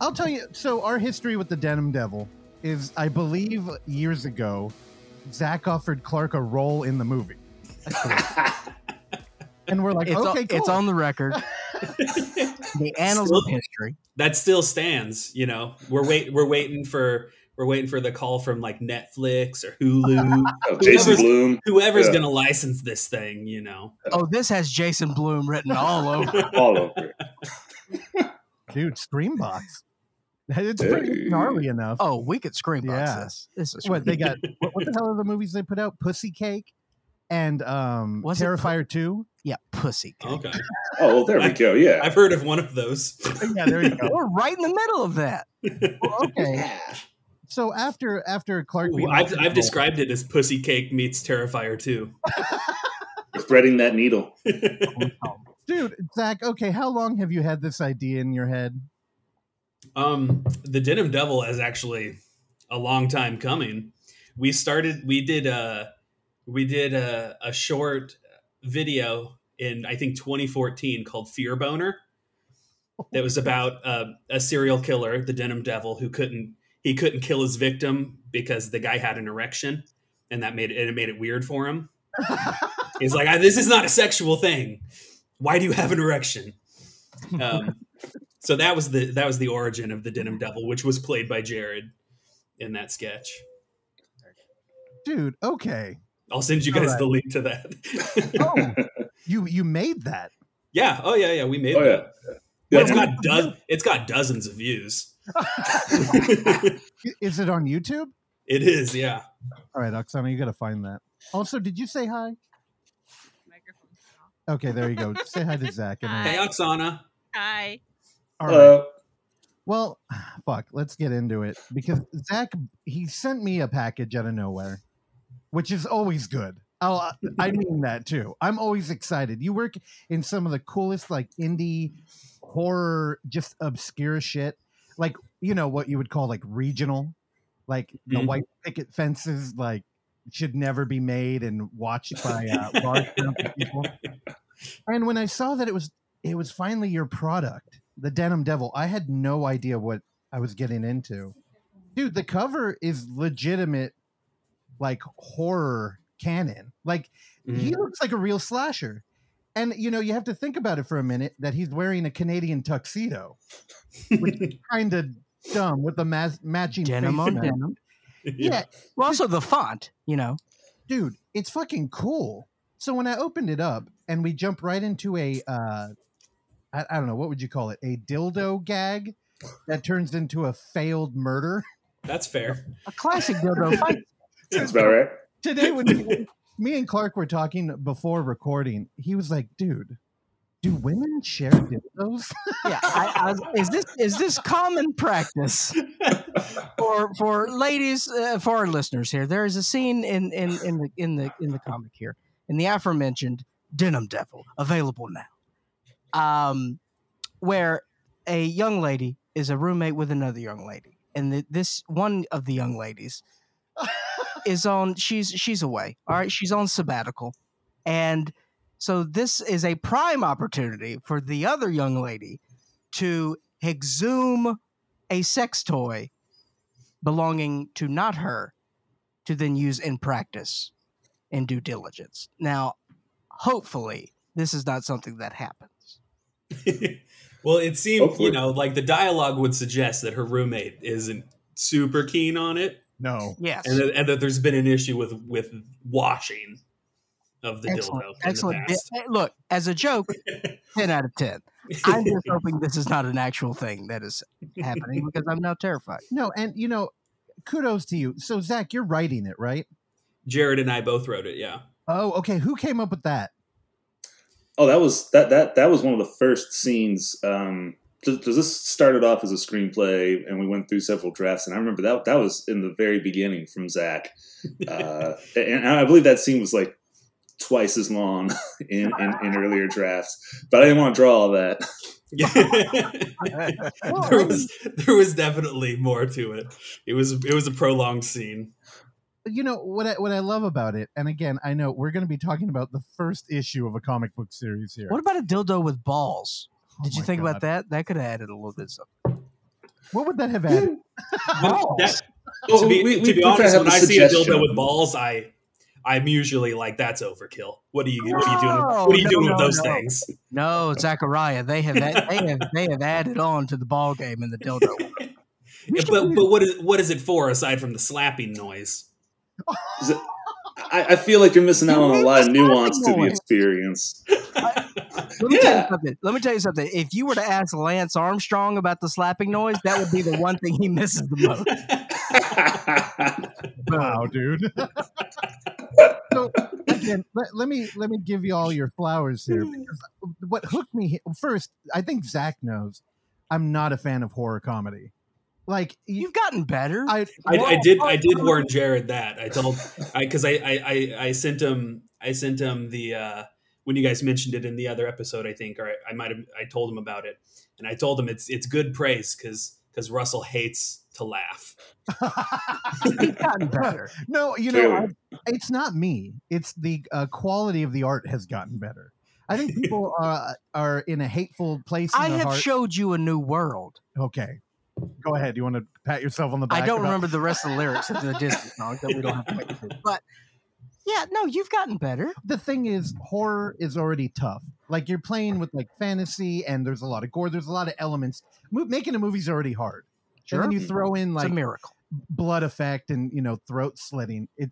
I'll tell you. So our history with the Denim Devil is, I believe, years ago, Zach offered Clark a role in the movie, and we're like, It's, okay, on, cool. it's on the record. the annals Still- of history. that still stands. You know, we're wait we're waiting for we're waiting for the call from like Netflix or Hulu. Oh, Jason Whoever's- Blum, Whoever's Yeah. gonna license this thing, you know. Oh, this has Jason Blum written all over. all over. it. dude, Screambox. It's pretty gnarly enough. Oh, we could scream box Yeah. this. This is what they got? What, what the hell are the movies they put out? Pussy Cake and um, Was Terrifier Two. yeah, pussy. cake. Okay, Oh, well, there we go. Yeah. I've heard of one of those. Yeah, there you go. We're right in the middle of that. okay. So after after Clark, Ooh, I've, I've described it as Pussy Cake meets Terrifier 2. Threading that needle. dude, Zach. Okay, how long have you had this idea in your head? Um, the Denim Devil is actually a long time coming. We started, we did a, we did a, a short video in, I think, 2014 called Fear Boner. That was about uh, a serial killer, the Denim Devil, who couldn't he couldn't kill his victim because the guy had an erection, and that made it, it made it weird for him. He's like, "I- "This is not a sexual thing. Why do you have an erection?" Um, so that was the that was the origin of the Denim Devil, which was played by Jared in that sketch. Dude, okay. I'll send you guys Alright. the link to that. Oh, you you made that. yeah. Oh yeah. Yeah. We made Oh, that. yeah. Well, it's Yeah. got do- it's got dozens of views. Is it on YouTube? it is. Yeah. All right, Oksana, you got to find that. Also, did you say hi? Okay, there you go. say hi to Zach. And Hey, Oksana. Hi. All right. Uh, Well, fuck. Let's get into it because Zach he sent me a package out of nowhere, which is always good. I'll, I mean that too. I'm always excited. You work in some of the coolest like indie horror, just obscure shit, like you know what you would call like regional, like the Mhm. white picket fences, like should never be made and watched by uh, large people. And when I saw that it was it was finally your product, the Denim Devil, I had no idea what I was getting into. Dude, the cover is legitimate, like horror canon. Like he looks like a real slasher. And you know, you have to think about it for a minute that he's wearing a Canadian tuxedo, kind of dumb with the ma- matching Denim on mask. denim. Yeah, Well, also the font, you know. dude, it's fucking cool. So when I opened it up and we jump right into a, uh, I, I don't know, what would you call it? A dildo gag that turns into a failed murder. That's fair. A classic dildo fight. That's about right. Today, when me, me and Clark were talking before recording, he was like, dude, do women share dildos? Yeah, I, I was, is this is this common practice for for ladies uh, for our listeners here? There is a scene in in in the in the in the comic here in the aforementioned Denim Devil available now, um, where a young lady is a roommate with another young lady, and the, this one of the young ladies is on she's she's away. All right, she's on sabbatical, and so this is a prime opportunity for the other young lady to exhume a sex toy belonging to not her to then use in practice in due diligence. Now, hopefully, this is not something that happens. well, it seemed, Hopefully. you know, like the dialogue would suggest that her roommate isn't super keen on it, No. Yes. and that, and that there's been an issue with with washing of the Excellent. dildo. Excellent. The Look, as a joke, 10 out of 10. I'm just hoping this is not an actual thing that is happening because I'm now terrified. No, and you know, kudos to you. So, Zach, you're writing it, right? Jared and I both wrote it. Yeah. Oh, okay. Who came up with that? Oh, that was that that that was one of the first scenes. Um, because this started off as a screenplay, and we went through several drafts. And I remember that that was in the very beginning from Zach, uh, and I believe that scene was like twice as long in, in, in earlier drafts. But I didn't want to draw all that. there was there was definitely more to it. It was it was a prolonged scene. You know what I, what I love about it, and again, I know we're going to be talking about the first issue of a comic book series here. What about a dildo with balls? Oh Did you think God. about that? That could have added a little bit something. What would that have added? But that- to be, we- to we- be we honest, when the I see a dildo with balls, I I'm usually like, that's overkill. What are you what are you doing? No, What are you no, doing no, with those no. things? No, Zachariah, they have add- they have they have added on to the ball game in the dildo. Yeah, but but what is what is it for aside from the slapping noise? Is it- I, I feel like you're missing out on a lot of nuance to the noise. experience. Let me tell you Yeah. something. Let me tell you something. If you were to ask Lance Armstrong about the slapping noise, that would be the one thing he misses the most. wow, dude. so again, let, let me let me give you all your flowers here. Because what hooked me first, I think Zach knows. I'm not a fan of horror comedy. Like you, You've gotten better. I, I, I did I did warn Jared that I told I because I, I I I sent him I sent him the uh, when you guys mentioned it in the other episode I think or I, I might have I told him about it and I told him it's it's good praise because because Russell hates to laugh. You've gotten better. no, you know, I, it's not me. It's the uh, quality of the art has gotten better. I think people are, are in a hateful place. In I their have heart. showed you a new world. okay, go ahead. You want to pat yourself on the back? I don't about- remember the rest of the lyrics of the Disney song that we don't have to make it to. But yeah, no, you've gotten better. the thing is horror is already tough like you're playing with like fantasy and there's a lot of gore there's a lot of elements Mo- making a movie's already hard and then you throw in It's like a miracle. blood effect and you know throat slitting it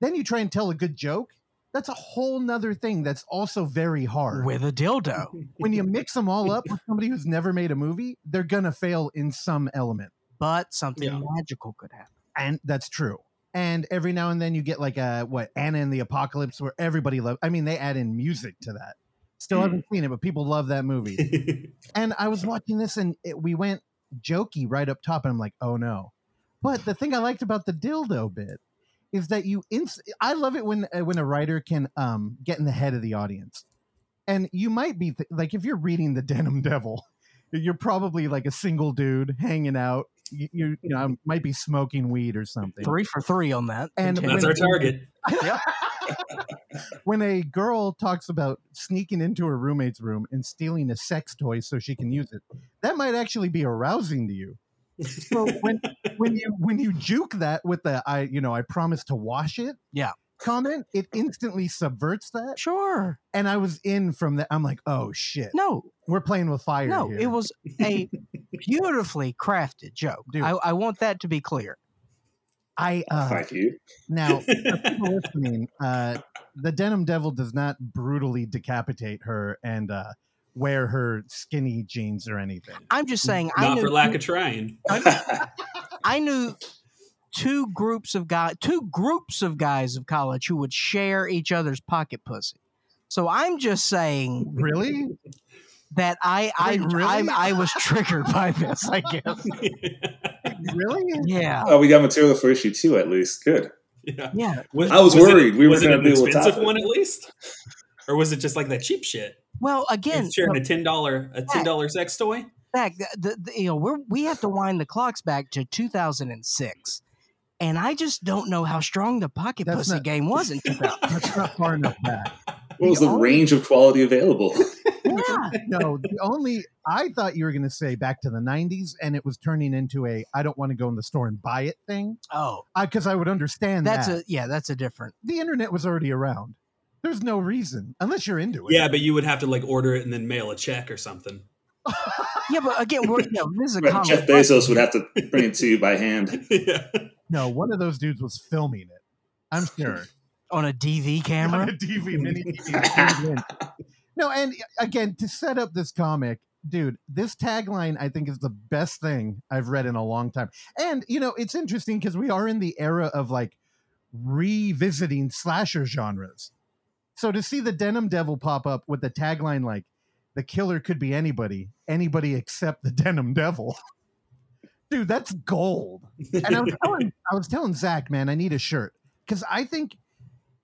then you try and tell a good joke that's a whole nother thing that's also very hard With a dildo. when you mix them all up with somebody who's never made a movie they're gonna fail in some element But something Yeah. magical could happen. and that's true and every now and then you get like a what anna and the apocalypse where everybody loves i mean they add in music to that still Hmm. haven't seen it but people love that movie and i was watching this and it, we went jokey right up top and i'm like oh no but the thing i liked about the dildo bit is that you inst- i love it when uh, when a writer can um get in the head of the audience and you might be th- like if you're reading the denim devil you're probably like a single dude hanging out you, you, you know might be smoking weed or something Three for three on that. And Continue. That's our target. when a girl talks about sneaking into her roommate's room and stealing a sex toy so she can use it, that might actually be arousing to you. So when when you when you juke that with the I you know I promise to wash it Yeah. comment, it instantly subverts that. Sure. And I was in from that. I'm like, oh shit, No, we're playing with fire. no, here. it was a beautifully crafted joke. Dude. I, I want that to be clear. I uh, Thank you. Now, for people listening, uh, the Denim Devil does not brutally decapitate her and uh, wear her skinny jeans or anything. I'm just saying. I Not knew for lack of trying. I knew two groups of guys, two groups of guys of college who would share each other's pocket pussy. So I'm just saying Really? that I I Wait, really? I'm, I was triggered by this. I guess. Really? Yeah. oh, we got material for issue two at least. Good. yeah. Yeah. Was, I was it- worried we were was it gonna an with expensive one at least, or was it just like that cheap shit? Well, again, It's sharing a ten dollar a ten dollar sex toy. back the, the, the- you know we're we have to wind the clocks back to 2006 and i just don't know how strong the pocket That's pussy not- game was in 2000 That's not far enough back. What was The the only- range of quality available? yeah No, the only I thought you were going to say back to the 90s and it was turning into a I don't want to go in the store and buy it thing. oh Because I, would understand that's that. a yeah that's a different the internet was already around. There's no reason unless you're into it. Yeah, but you would have to like order it and then mail a check or something. yeah but again we're you know, this is a Right, Jeff book. Bezos would have to bring it to you by hand. yeah. No, one of those dudes was filming it. I'm sure. on a dv on camera a TV, mini TV. no, and again, to set up this comic, dude, this tagline I think is the best thing I've read in a long time. And you know, it's interesting because we are in the era of like revisiting slasher genres. So to see the Denim Devil pop up with the tagline like "The killer could be anybody, anybody except the Denim Devil." Dude, that's gold. And I was telling, I was telling Zach, man, I need a shirt because I think,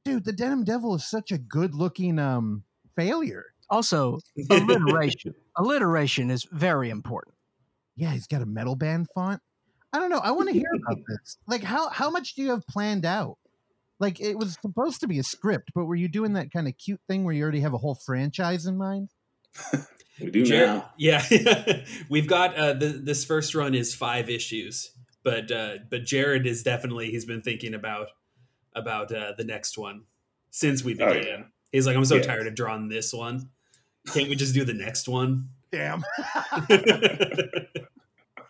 dude, the Denim Devil is such a good-looking um failure. also alliteration alliteration is very important Yeah, he's got a metal band font. I don't know. I want to hear about this. Like, how how much do you have planned out? Like, it was supposed to be a script, but were you doing that kind of cute thing where you already have a whole franchise in mind? We do Jared- now. Yeah, we've got uh, the, this first run is five issues, but uh, but Jared is definitely he's been thinking about about uh, the next one since we Oh, began. yeah. He's like, I'm so Yeah. tired of drawing this one. Can't we just do the next one? Damn.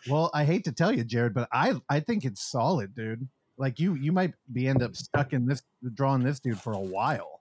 Well, I hate to tell you, Jared, but I I think it's solid, dude. Like you you might be end up stuck in this drawing this dude for a while.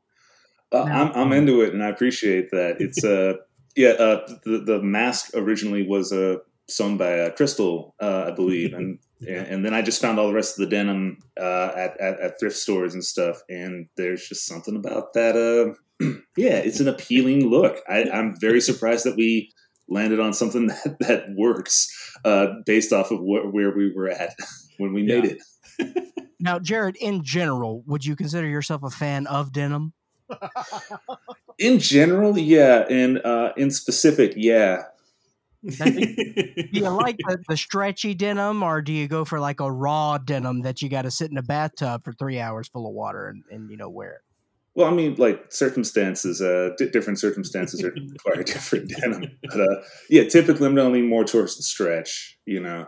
Uh, Now- I'm, I'm into it, and I appreciate that. It's uh, yeah. Uh, the the mask originally was uh, sewn by uh, Crystal, uh, I believe, and and then I just found all the rest of the denim uh, at, at at thrift stores and stuff. And there's just something about that. Uh, yeah, it's an appealing look. I, I'm very surprised that we landed on something that that works uh, based off of wh- where we were at when we made Yeah. it. Now, Jared, in general, would you consider yourself a fan of denim? In general, yeah, and uh, in specific, yeah. Do you like the, the stretchy denim, or do you go for like a raw denim that you got to sit in a bathtub for three hours full of water and, and you know wear it? Well, I mean, like circumstances, uh, di different circumstances are require different denim. But uh, yeah, typically I'm leaning more towards the stretch. You know,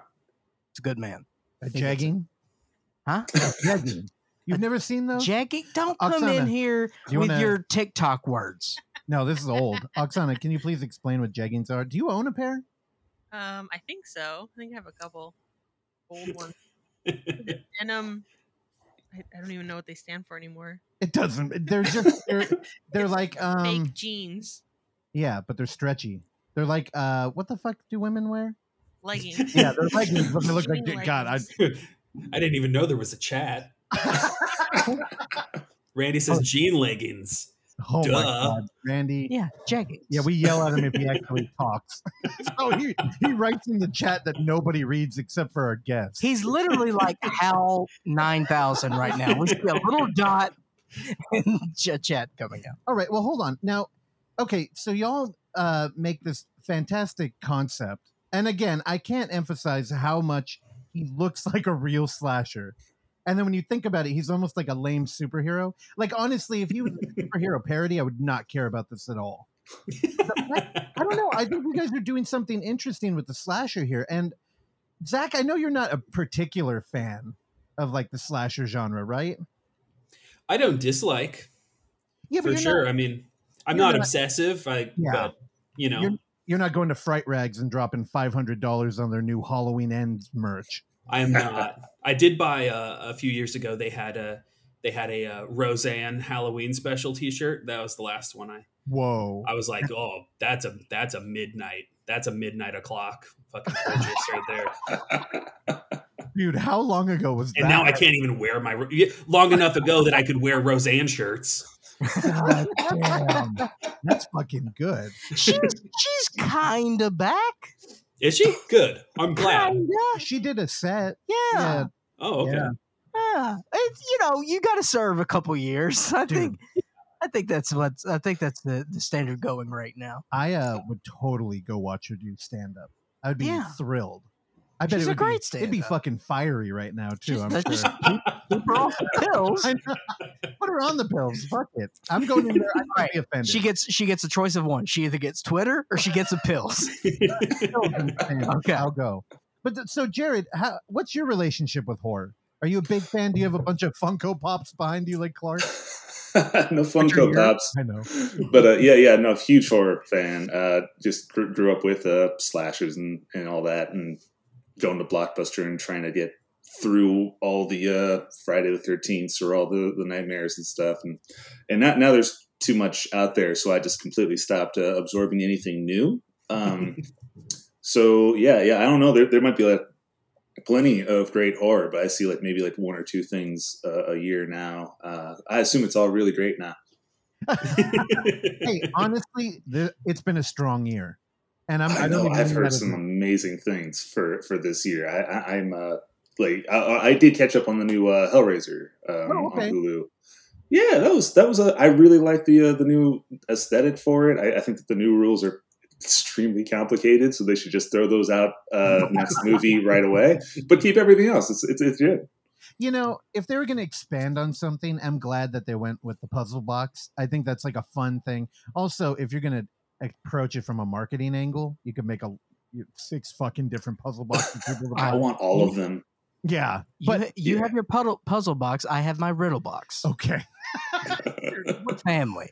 It's a good man. A a- jegging? Huh? jegging. You've never seen those? Jackie, don't come in here you with wanna- your TikTok words. No, this is old. Oksana, can you please explain what jeggings are? Do you own a pair? Um, I think so. I think I have a couple old ones. Denim. I, I don't even know what they stand for anymore. It doesn't. They're just they're, they're like um Fake jeans, yeah, but they're stretchy. They're like uh what the fuck do women wear? leggings. Yeah, they're leggings, but they look like Jean God. I, leggings. I didn't even know there was a chat. Randy says Oh. jean leggings. oh my Duh. God, Randy. Yeah, jeggings. Yeah, we yell at him if he actually talks. so he, he writes in the chat that nobody reads except for our guests. He's literally like Hal nine thousand right now. We see a little dot in ch- chat coming out. All right, well, hold on. Now, okay, so y'all uh, make this fantastic concept. And again, I can't emphasize how much he looks like a real slasher. And then when you think about it, he's almost like a lame superhero. Like, honestly, if he was a superhero parody, I would not care about this at all. I don't know. I think you guys are doing something interesting with the slasher here. And Zach, I know you're not a particular fan of like the slasher genre, right? I don't dislike Yeah, for you're sure. Not, I mean, I'm not not- obsessive. I Yeah. but you know, You're- you're not going to Fright Rags and dropping five hundred dollars on their new Halloween Ends merch. I am not. I did buy uh, a few years ago. They had a they had a uh, Roseanne Halloween special T-shirt. That was the last one I Whoa! I was like, oh, that's a that's a midnight. That's a midnight o'clock fucking purchase right there. Dude, how long ago was And that? And now I can't even wear my long enough ago that I could wear Roseanne shirts. God damn. That's fucking good. She's she's kind of back. Is she good? I'm glad. Kinda. She did a set. Yeah. Yeah. Oh, okay. Yeah. Yeah. It's, you know, you got to serve a couple years. I Dude. think. I think that's what I think that's the, the standard going right now. I uh, would totally go watch her do stand up. I'd be Yeah. thrilled. I bet She's it a would great be, It'd be fucking fiery right now too. She's- I'm that's sure. just- Keep her off the pills. Put her on the pills. Fuck it. I'm going in there. I might Right. be offended. She gets she gets a choice of one. She either gets Twitter or she gets the pills. okay, Okay. I'll go. But th- so, Jared, how, what's your relationship with horror? Are you a big fan? Do you have a bunch of Funko Pops behind you, like Clark? no Funko Pops. I know. but uh, yeah, yeah, no, huge horror fan. Uh, just grew, grew up with uh, slashers and, and all that, and going to Blockbuster and trying to get through all the uh, Friday the Thirteenth or all the, the nightmares and stuff, and and now, now there's too much out there, so I just completely stopped uh, absorbing anything new. Um, so yeah, yeah, I don't know. There there might be like plenty of great horror, but I see like maybe like one or two things uh, a year now. Uh, I assume it's all really great now. Hey, honestly, the, it's been a strong year, and I'm, I, I don't know, I've heard some amazing things for for this year. I, I, I'm uh, like I, I did catch up on the new uh, Hellraiser um, Oh, okay. on Hulu. Yeah, that was that was a. I really like the uh, the new aesthetic for it. I, I think that the new rules are extremely complicated, so they should just throw those out uh, next movie right away. But keep everything else. It's it's, it's good. You know, if they were going to expand on something, I'm glad that they went with the puzzle box. I think that's like a fun thing. Also, if you're going to approach it from a marketing angle, you could make a six fucking different puzzle boxes. for people to I want all of them. yeah, but ha- you yeah. have your puddle, puzzle box. I have my riddle box. okay. Family.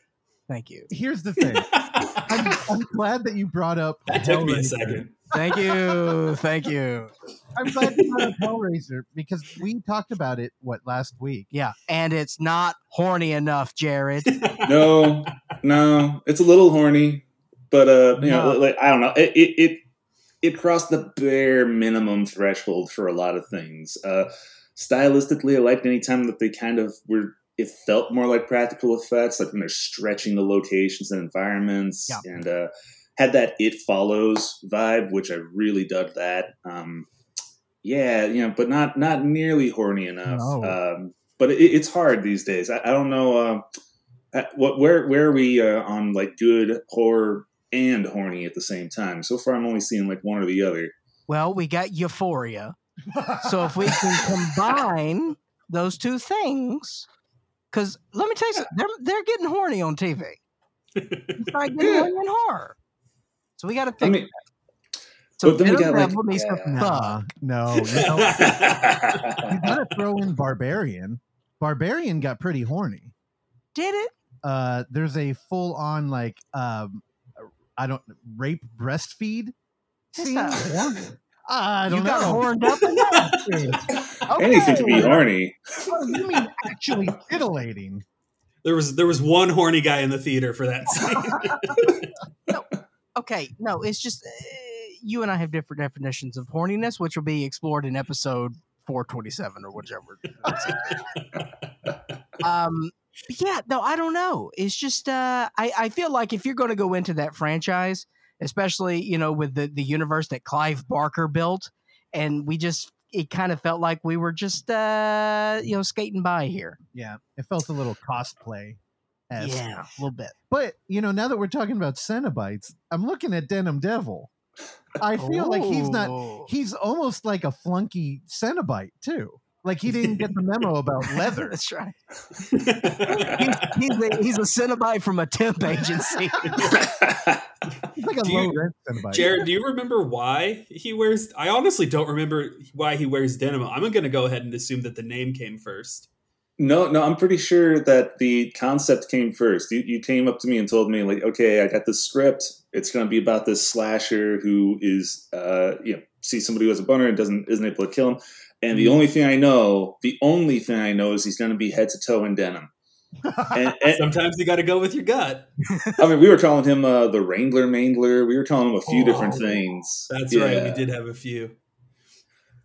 Thank you. Here's the thing. I'm, I'm glad that you brought up. that took me a second. Thank you. Thank you. I'm glad you brought up Hellraiser because we talked about it what last week. Yeah. And it's not horny enough, Jared. no, no, it's a little horny, but uh, you know, like I don't know, it it it, it crossed the bare minimum threshold for a lot of things. Uh, stylistically, I liked any time that they kind of were. It felt more like practical effects, like when they're stretching the locations and environments, Yeah. and uh, had that "It Follows" vibe, which I really dug. That, um, yeah, you know, but not not nearly horny enough. No. Um, but it, it's hard these days. I, I don't know. Uh, uh, what where where are we uh, on like good horror and horny at the same time? So far, I'm only seeing like one or the other. Well, we got euphoria. So if we can combine those two things, because let me tell you something, they're, they're getting horny on TV. It's not getting Yeah. horny in horror. So we got to I mean, So but then we Venom got, like, Devil needs to yeah. fuck. No, you, know, you gotta throw in Barbarian. Barbarian got pretty horny. Did it? Uh, there's a full on like um, I don't rape breastfeed. That's scene. not. I don't You know. got horned up in that? anything to be horny. Oh, you mean actually titillating? There was there was one horny guy in the theater for that scene. Okay, no, it's just uh, you and I have different definitions of horniness, which will be explored in episode 427 or whichever. um, but yeah, no, I don't know. It's just uh, I I feel like if you're going to go into that franchise, especially you know with the the universe that Clive Barker built, and we just it kind of felt like we were just uh you know skating by here. Yeah, it felt a little cosplay. Yeah, a little bit. But you know, now that we're talking about Cenobites, I'm looking at Denim Devil. I feel like he's not. He's almost like a flunky Cenobite too. Like he didn't get the memo about leather. That's right. He's, he's, a, he's a Cenobite from a temp agency. He's like a Do you- low rent Cenobite. Jared, do you remember why he wears? I honestly don't remember why he wears denim. I'm going to go ahead and assume that the name came first. No, no, I'm pretty sure that the concept came first. You, you came up to me and told me, like, okay, I got this script. It's going to be about this slasher who is, uh, you know, sees somebody who has a boner and doesn't isn't able to kill him. And the only thing I know, the only thing I know is he's going to be head to toe in denim. And, and Sometimes you got to go with your gut. I mean, we were calling him uh, the Wrangler Mangler. We were calling him a few different Oh, things. That's Yeah. right. We did have a few.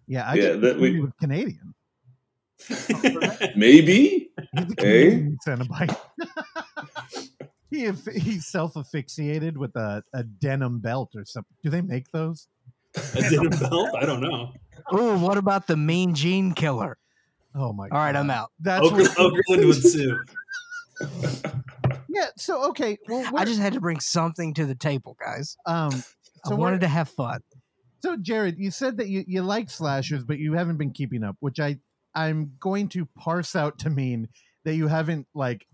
yeah, I Yeah, get that we- he was Canadian. Maybe. He's a Eh? Cenobite. he he's self asphyxiated with a, a denim belt or something. Do they make those? A denim belt? I don't know. Ooh, what about the Mean Gene Killer? Oh my! All right, God. I'm out. That's Oker, what, Okerlund would sue. yeah. So okay, well, I just had to bring something to the table, guys. um, I wanted to have fun. So Jared, you said that you, you like slashers, but you haven't been keeping up, which I I'm going to parse out to mean that you haven't like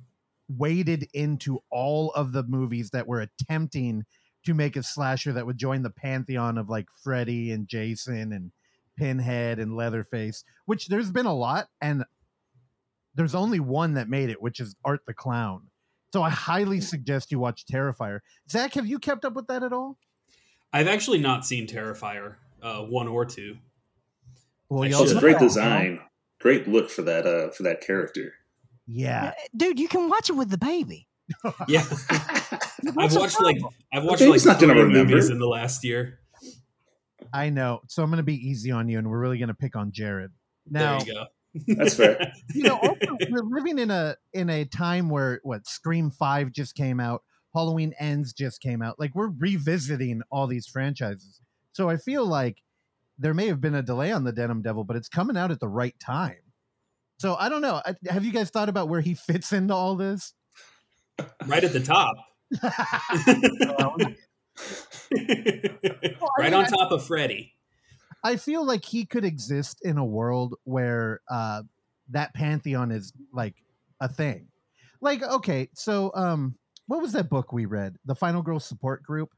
waded into all of the movies that were attempting to make a slasher that would join the pantheon of like Freddy and Jason and Pinhead and Leatherface, which there's been a lot, and there's only one that made it, which is Art the Clown. So I highly suggest you watch Terrifier. Zach, have you kept up with that at all? I've actually not seen Terrifier uh, one or two. Well, I you it's a great Yeah. design. Great look for that uh, for that character. Yeah. Dude, you can watch it with the baby. Yeah, I've watched like? I've watched Okay, like he's not gonna three remember. movies in the last year. I know. So I'm going to be easy on you, and we're really going to pick on Jared. Now, there you go. That's fair. you know, also, we're living in a in a time where what Scream Five just came out, Halloween Ends just came out. Like we're revisiting all these franchises. So I feel like there may have been a delay on the Denim Devil, but it's coming out at the right time. So I don't know. I- Have you guys thought about where he fits into all this? right at the top. right on top of Freddy. I feel like he could exist in a world where uh, that pantheon is like a thing. Like, okay, so um, what was that book we read? The Final Girl Support Group.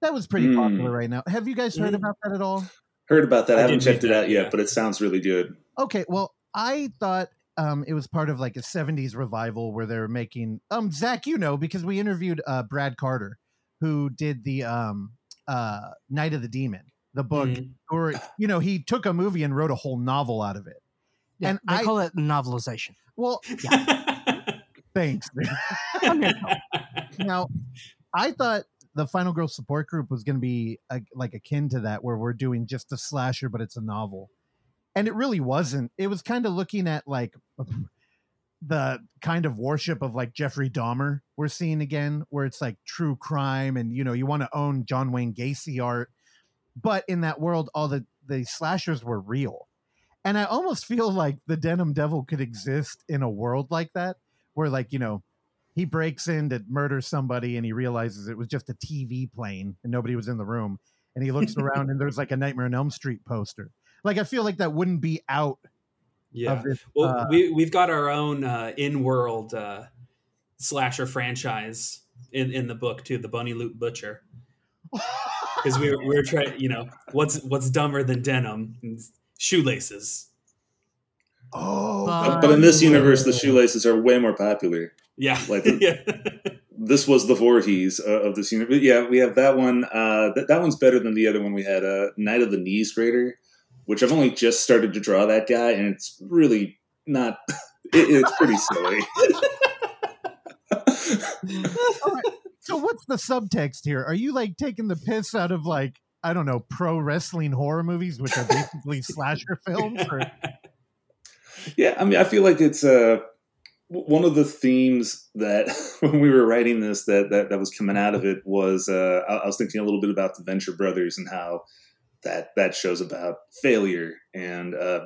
That was pretty Mm. popular right now. Have you guys heard Mm. about that at all? Heard about that. I, I haven't checked it out yet, yeah. but it sounds really good. Okay, well, I thought um, it was part of like a '70s revival where they're making. Um, Zach, you know, because we interviewed uh, Brad Carter, who did the um, uh, Night of the Demon, the book, Mhm. or you know, he took a movie and wrote a whole novel out of it. Yeah, And they I- call it novelization. Well, thanks. To help. now, I thought the Final Girl Support Group was going to be uh like akin to that, where we're doing just a slasher, but it's a novel, and it really wasn't. It was kind of looking at like the kind of worship of like Jeffrey Dahmer we're seeing again, where it's like true crime, and you know you want to own John Wayne Gacy art, but in that world, all the the slashers were real. And I almost feel like the Denim Devil could exist in a world like that, where like you know he breaks in to murder somebody and he realizes it was just a TV playing and nobody was in the room. And he looks around and there's like a Nightmare on Elm Street poster. Like I feel like that wouldn't be out yeah. of this. Well, uh, we we've got our own uh, in-world uh, slasher franchise in, in the book too, the Bunny loop Butcher, because we were, we were trying. You know, what's what's dumber than denim? Shoelaces. oh, But- but in this universe, the shoelaces are way more popular. Yeah, Like the- yeah. This was the Voorhees uh, of this universe. Yeah, we have that one. Uh, that, that one's better than the other one we had, uh, Night of the Knees Grader, which I've only just started to draw that guy, and it's really not. It, it's pretty silly. so what's the subtext here? Are you like taking the piss out of like I don't know pro wrestling horror movies, which are basically slasher films? Or, Yeah, I mean, I feel like it's uh, one of the themes that when we were writing this that that, that was coming out of it was uh, I, I was thinking a little bit about the Venture Brothers and how that that show's about failure, and uh,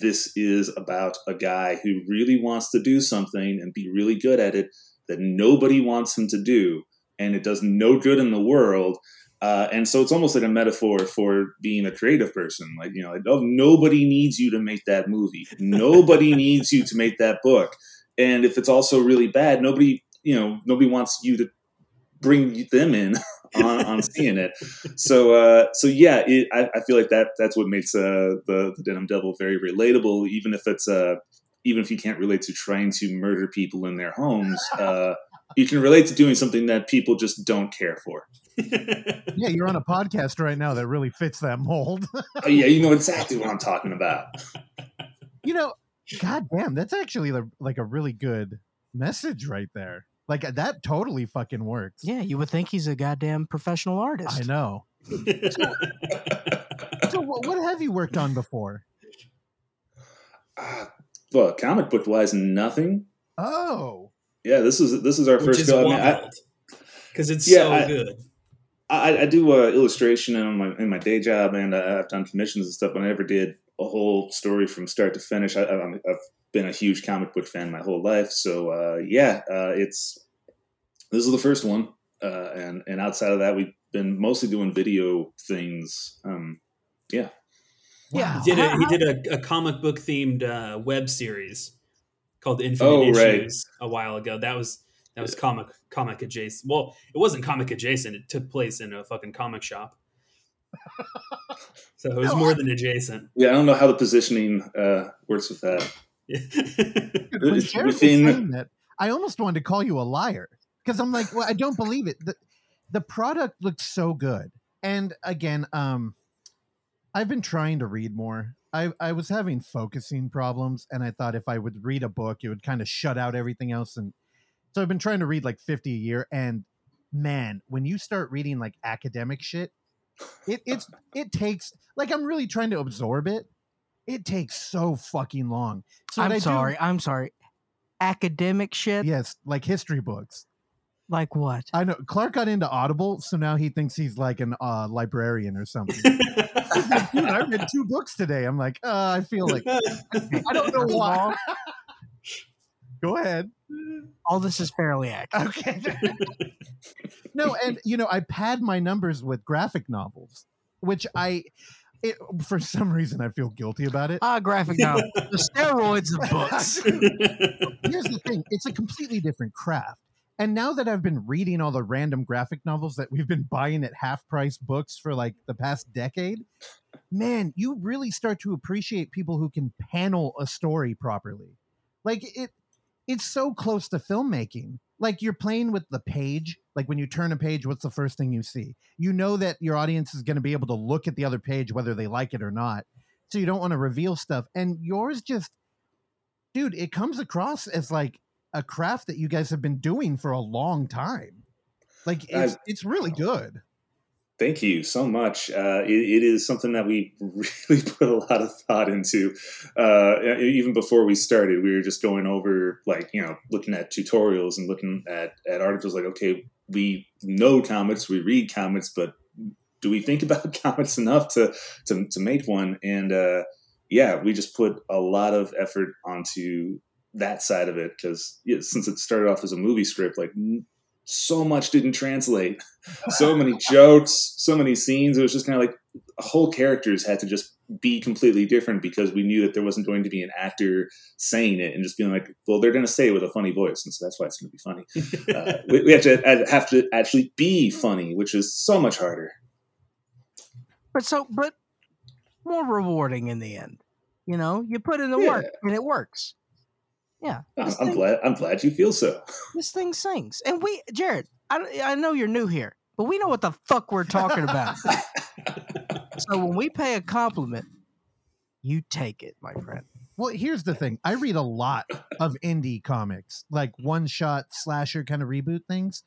this is about a guy who really wants to do something and be really good at it that nobody wants him to do, and it does no good in the world. Uh, and so it's almost like a metaphor for being a creative person. Like, you know, like, oh, nobody needs you to make that movie. Nobody needs you to make that book. And if it's also really bad, nobody, you know, nobody wants you to bring them in on, on seeing it. So, uh, so yeah, it, I, I feel like that that's what makes uh, the, the Denim Devil very relatable, even if it's uh, even if you can't relate to trying to murder people in their homes. Uh, you can relate to doing something that people just don't care for. yeah, you're on a podcast right now that really fits that mold. Oh, yeah, you know exactly what I'm talking about. you know, god damn, that's actually like a really good message right there. Like that totally fucking works. Yeah, you would think he's a goddamn professional artist. I know. So what, what have you worked on before? Uh, well, comic book wise, nothing. Oh, Yeah, this is this is our Which first is go. I, mean, wild because it's Yeah, so I- good. I, I do uh, illustration in my in my day job, and uh, I've done commissions and stuff. But I never did a whole story from start to finish. I, I, I've been a huge comic book fan my whole life, so uh, yeah, uh, it's this is the first one, uh, and and outside of that, we've been mostly doing video things. Um, Yeah. wow. He did a he did a, a comic book themed uh, web series called Infinite Oh, Issues right. a while ago. That was that was comic comic adjacent. Well, it wasn't comic adjacent. It took place in a fucking comic shop. so it was more than adjacent. yeah, I don't know how the positioning uh, works with that. When Jared was within- saying that, I almost wanted to call you a liar because I'm like, well, I don't believe it. The, the product looks so good, and again, um, I've been trying to read more. I I was having focusing problems, and I thought if I would read a book, it would kind of shut out everything else. And so I've been trying to read like 50 a year. And man, when you start reading like academic shit, it it's it takes like I'm really trying to absorb it. It takes so fucking long. So I I'm do- sorry. I'm sorry. Academic shit? Yes, like history books. Like what? I know Clark got into Audible, so now he thinks he's like an uh, librarian or something. He's like, Dude, I read two books today. I'm like, uh, I feel like I don't know why. Go ahead. All this is fairly accurate. Okay. no, and you know, I pad my numbers with graphic novels, which I, it, for some reason, I feel guilty about it. Ah, graphic novel. the steroids of books. Here's the thing: it's a completely different craft. And now that I've been reading all the random graphic novels that we've been buying at half price books for like the past decade, man, you really start to appreciate people who can panel a story properly. Like it it's so close to filmmaking. Like you're playing with the page. Like when you turn a page, what's the first thing you see? You know that your audience is going to be able to look at the other page whether they like it or not. So you don't want to reveal stuff. And yours just dude, it comes across as like a craft that you guys have been doing for a long time. Like it's, I- it's really good. Thank you so much. Uh, it, it is something that we really put a lot of thought into. Uh, even before we started, we were just going over, like, you know, looking at tutorials and looking at, at articles like, okay, we know comics, we read comics, but do we think about comics enough to, to, to make one? And uh, yeah, we just put a lot of effort onto that side of it because yeah, since it started off as a movie script, like, so much didn't translate so many jokes, so many scenes. It was just kind of like whole characters had to just be completely different because we knew that there wasn't going to be an actor saying it and just being like, well, they're going to say it with a funny voice, and so that's why it's going to be funny. Uh, we, we have to have to actually be funny, which is so much harder. But so, but more rewarding in the end. You know, you put in the Yeah. work and it works. Yeah, I'm, I'm thing- glad. I'm glad you feel so. this thing sings. And we, Jared, I, I know you're new here, but we know what the fuck we're talking about. so when we pay a compliment, you take it, my friend. Well, here's the thing. I read a lot of indie comics, like one shot slasher kind of reboot things.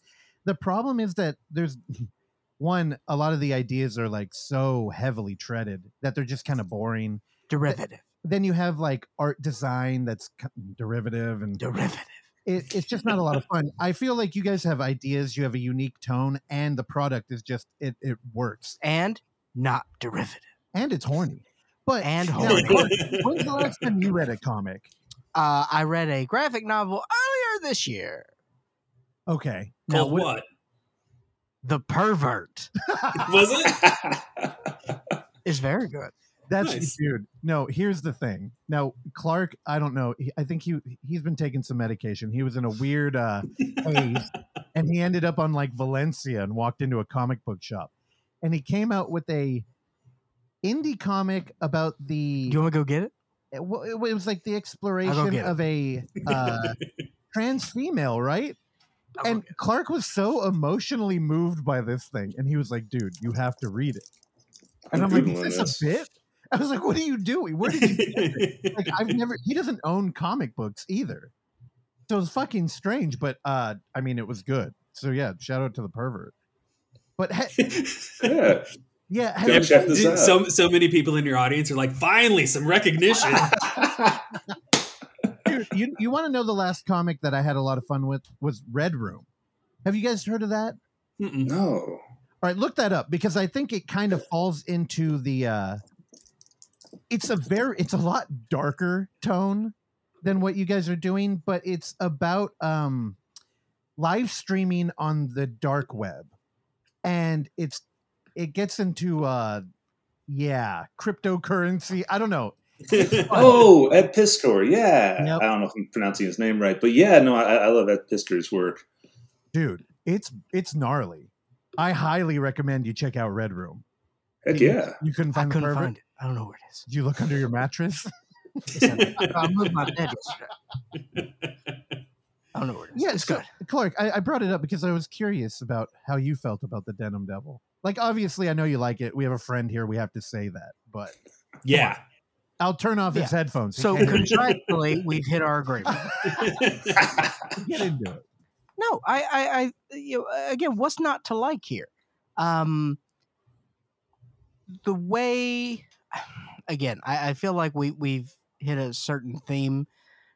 The problem is that there's one, a lot of the ideas are like so heavily treaded that they're just kind of boring. Derivative. Then you have like art design that's derivative and Derivative. it, it's just not a lot of fun. I feel like you guys have ideas, you have a unique tone, and the product is just it it works. And not derivative. And it's horny. But And now, horny. Clark, when's the last time you read a comic? Uh, I read a graphic novel earlier this year. Okay. Now, Called what- what? The Pervert Was it? it? is very good. That's Nice. dude. No, here's the thing. Now, Clark, I don't know. he- I think he he's been taking some medication. He was in a weird uh haze, and he ended up on like Valencia and walked into a comic book shop, and he came out with a indie comic about the. Do you want to go get it? it, it was like the exploration of a uh, trans female, right? I'll And. Clark was so emotionally moved by this thing, and he was like, "Dude, you have to read it." And I'm, like, Googling "Is this. this a bit?" I was like, "What are you doing? Where did you?" get it?" like, I've never. He doesn't own comic books either, so it's fucking strange. But uh, I mean, it was good. So yeah, shout out to the pervert. But he- Yeah. yeah, Go have- check this out. so so many people in your audience are like, finally, some recognition. dude, you you want to know the last comic that I had a lot of fun with was Red Room. Have you guys heard of that? Mm-mm. no. All right, look that up because I think it kind of falls into the uh it's a very it's a lot darker tone than what you guys are doing, but it's about um live streaming on the dark web. And it's it gets into uh yeah, cryptocurrency. I don't know. Oh, Ed Piskor. Yeah. Yep. I don't know if I'm pronouncing his name right, but yeah, no, I, I love Ed Piskor's work. Dude, it's it's gnarly. I highly recommend you check out Red Room. Heck yeah. You couldn't I find the couldn't pervert? find it. I don't know where it is. Did you look under your mattress? I, I moved my bed yesterday. I don't know where it is. Yeah, it's so, good. Clark, I, I brought it up because I was curious about how you felt about the Denim Devil. Like, obviously, I know you like it. We have a friend here. We have to say that, but yeah. I'll turn off his headphones. So can't contractually, we've hit our agreement. you. Get into it. No, I, I, I you know, again, what's not to like here? Um, the way, again, I, I feel like we we've hit a certain theme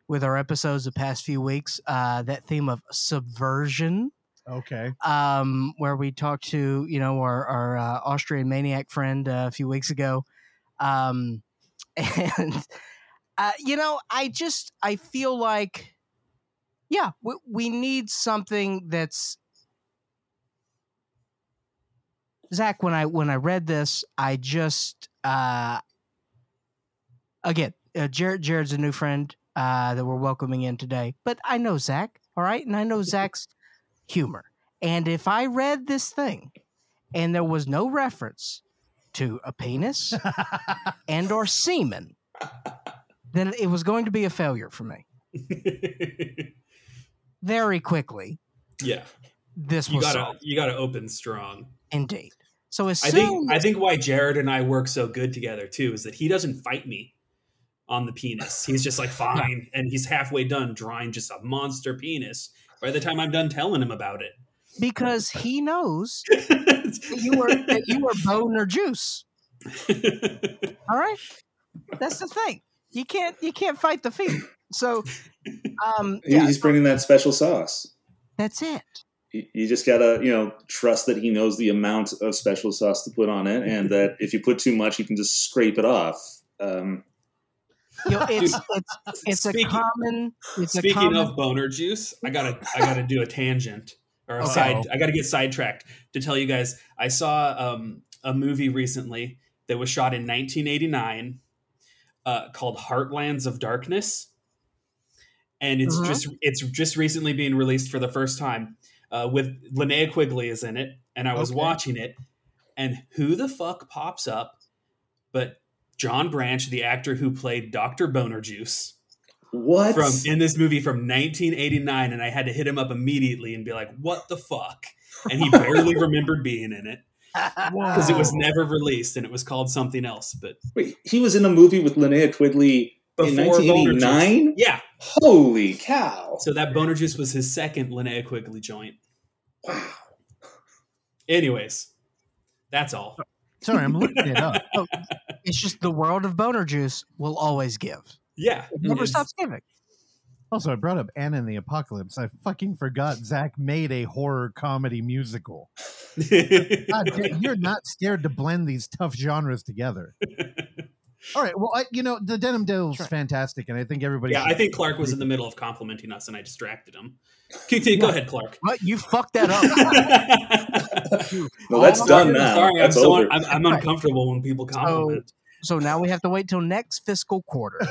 with our episodes the past few weeks. Uh, that theme of subversion. Okay. um, where we talked to you know our, our uh, Austrian maniac friend uh, a few weeks ago, um, and uh, you know I just I feel like yeah we, we need something that's Zach when I when I read this I just uh, again uh, Jared Jared's a new friend uh, that we're welcoming in today, but I know Zach all right, and I know Zach's humor. And if I read this thing and there was no reference to a penis and or semen, then it was going to be a failure for me. Very quickly, yeah, this you was gotta solved. you gotta open strong. Indeed. So as I think I think why Jared and I work so good together too is that he doesn't fight me on the penis. He's just like fine, and he's halfway done drawing just a monster penis by the time I'm done telling him about it. because he knows that you are that you are bone or juice. All right, that's the thing. You can't you can't fight the feet. So, um, yeah, He's bringing that special sauce. that's it. You you just gotta, you know, trust that he knows the amount of special sauce to put on it, and that if you put too much, you can just scrape it off. Um, You know, it's it's it's a Speaking- common. It's a Speaking common, of boner juice, I gotta I gotta do a tangent or a Okay. side. I gotta get sidetracked to tell you guys. I saw um, a movie recently that was shot in 1989 uh, called Heartlands of Darkness, and it's Mhm. just it's just recently being released for the first time. Uh, with Linnea Quigley is in it, and I was Okay. watching it, and who the fuck pops up? But John Branch, the actor who played Doctor Boner Juice what? from in this movie from 1989 and i had to hit him up immediately and be like what the fuck and he barely remembered being in it because it was never released and it was called something else but Wait, he was in a movie with Linnea Quigley in Before Juice. 1989. yeah Holy cow! so that boner juice was his second linnea quigley joint Wow. anyways that's all Sorry, I'm looking it up. Oh, it's just the world of boner juice will always give. yeah It never it's- stops giving. Also, I brought up Anna and the Apocalypse. I fucking forgot Zach made a horror comedy musical. God, you're not scared to blend these tough genres together. All right. Well, I, you know, the Denim Devil's Sure. fantastic, and I think everybody. yeah i think clark was in the middle of complimenting us and i distracted him continue, go ahead clark What you fucked that up. No, that's Oh, done now. sorry, I'm, so over. I'm, I'm uncomfortable when people compliment. so now we have to wait till next fiscal quarter.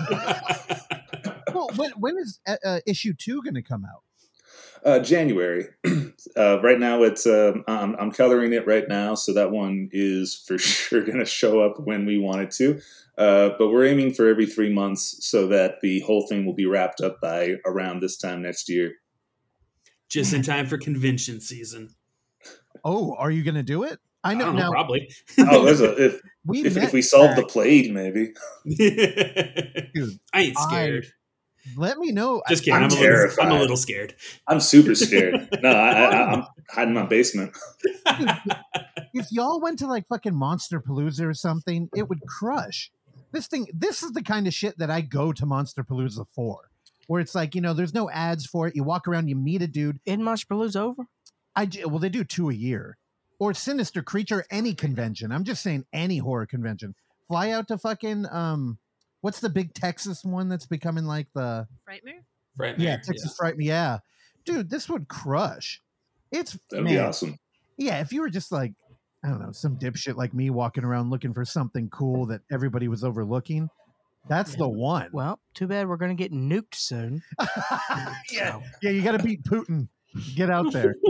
Well, when, when is uh, uh, issue two going to come out? Uh, January. uh, right now, it's um, I'm, I'm coloring it right now, so that one is for sure going to show up when we want it to. Uh, but we're aiming for every three months, so that the whole thing will be wrapped up by around this time next year. Just in time for convention season. Oh, are you going to do it? I I know don't know, now. probably. Oh, there's a, if we if, if we solve the plague, maybe. Dude, I ain't I- scared. Let me know. Just kidding. I'm I'm, a little, I'm a little scared. I'm super scared. No, I, I, I, I'm hiding in my basement. if y'all went to like fucking Monsterpalooza or something, it would crush. This thing, this is the kind of shit that I go to Monsterpalooza for. Where it's like, you know, there's no ads for it. You walk around, you meet a dude. In Monsterpalooza over. I, well, they do two a year, or Sinister Creature, any convention. I'm just saying any horror convention. Fly out to fucking um, what's the big Texas one that's becoming like the Frightmare? Right, yeah man. Texas Fright Yeah, dude, this would crush. It's That'd man, be awesome. Yeah, if you were just like I don't know, some dipshit like me walking around looking for something cool that everybody was overlooking, that's the one. Well, too bad we're going to get nuked soon. yeah, So, yeah, you got to beat Putin. Get out there.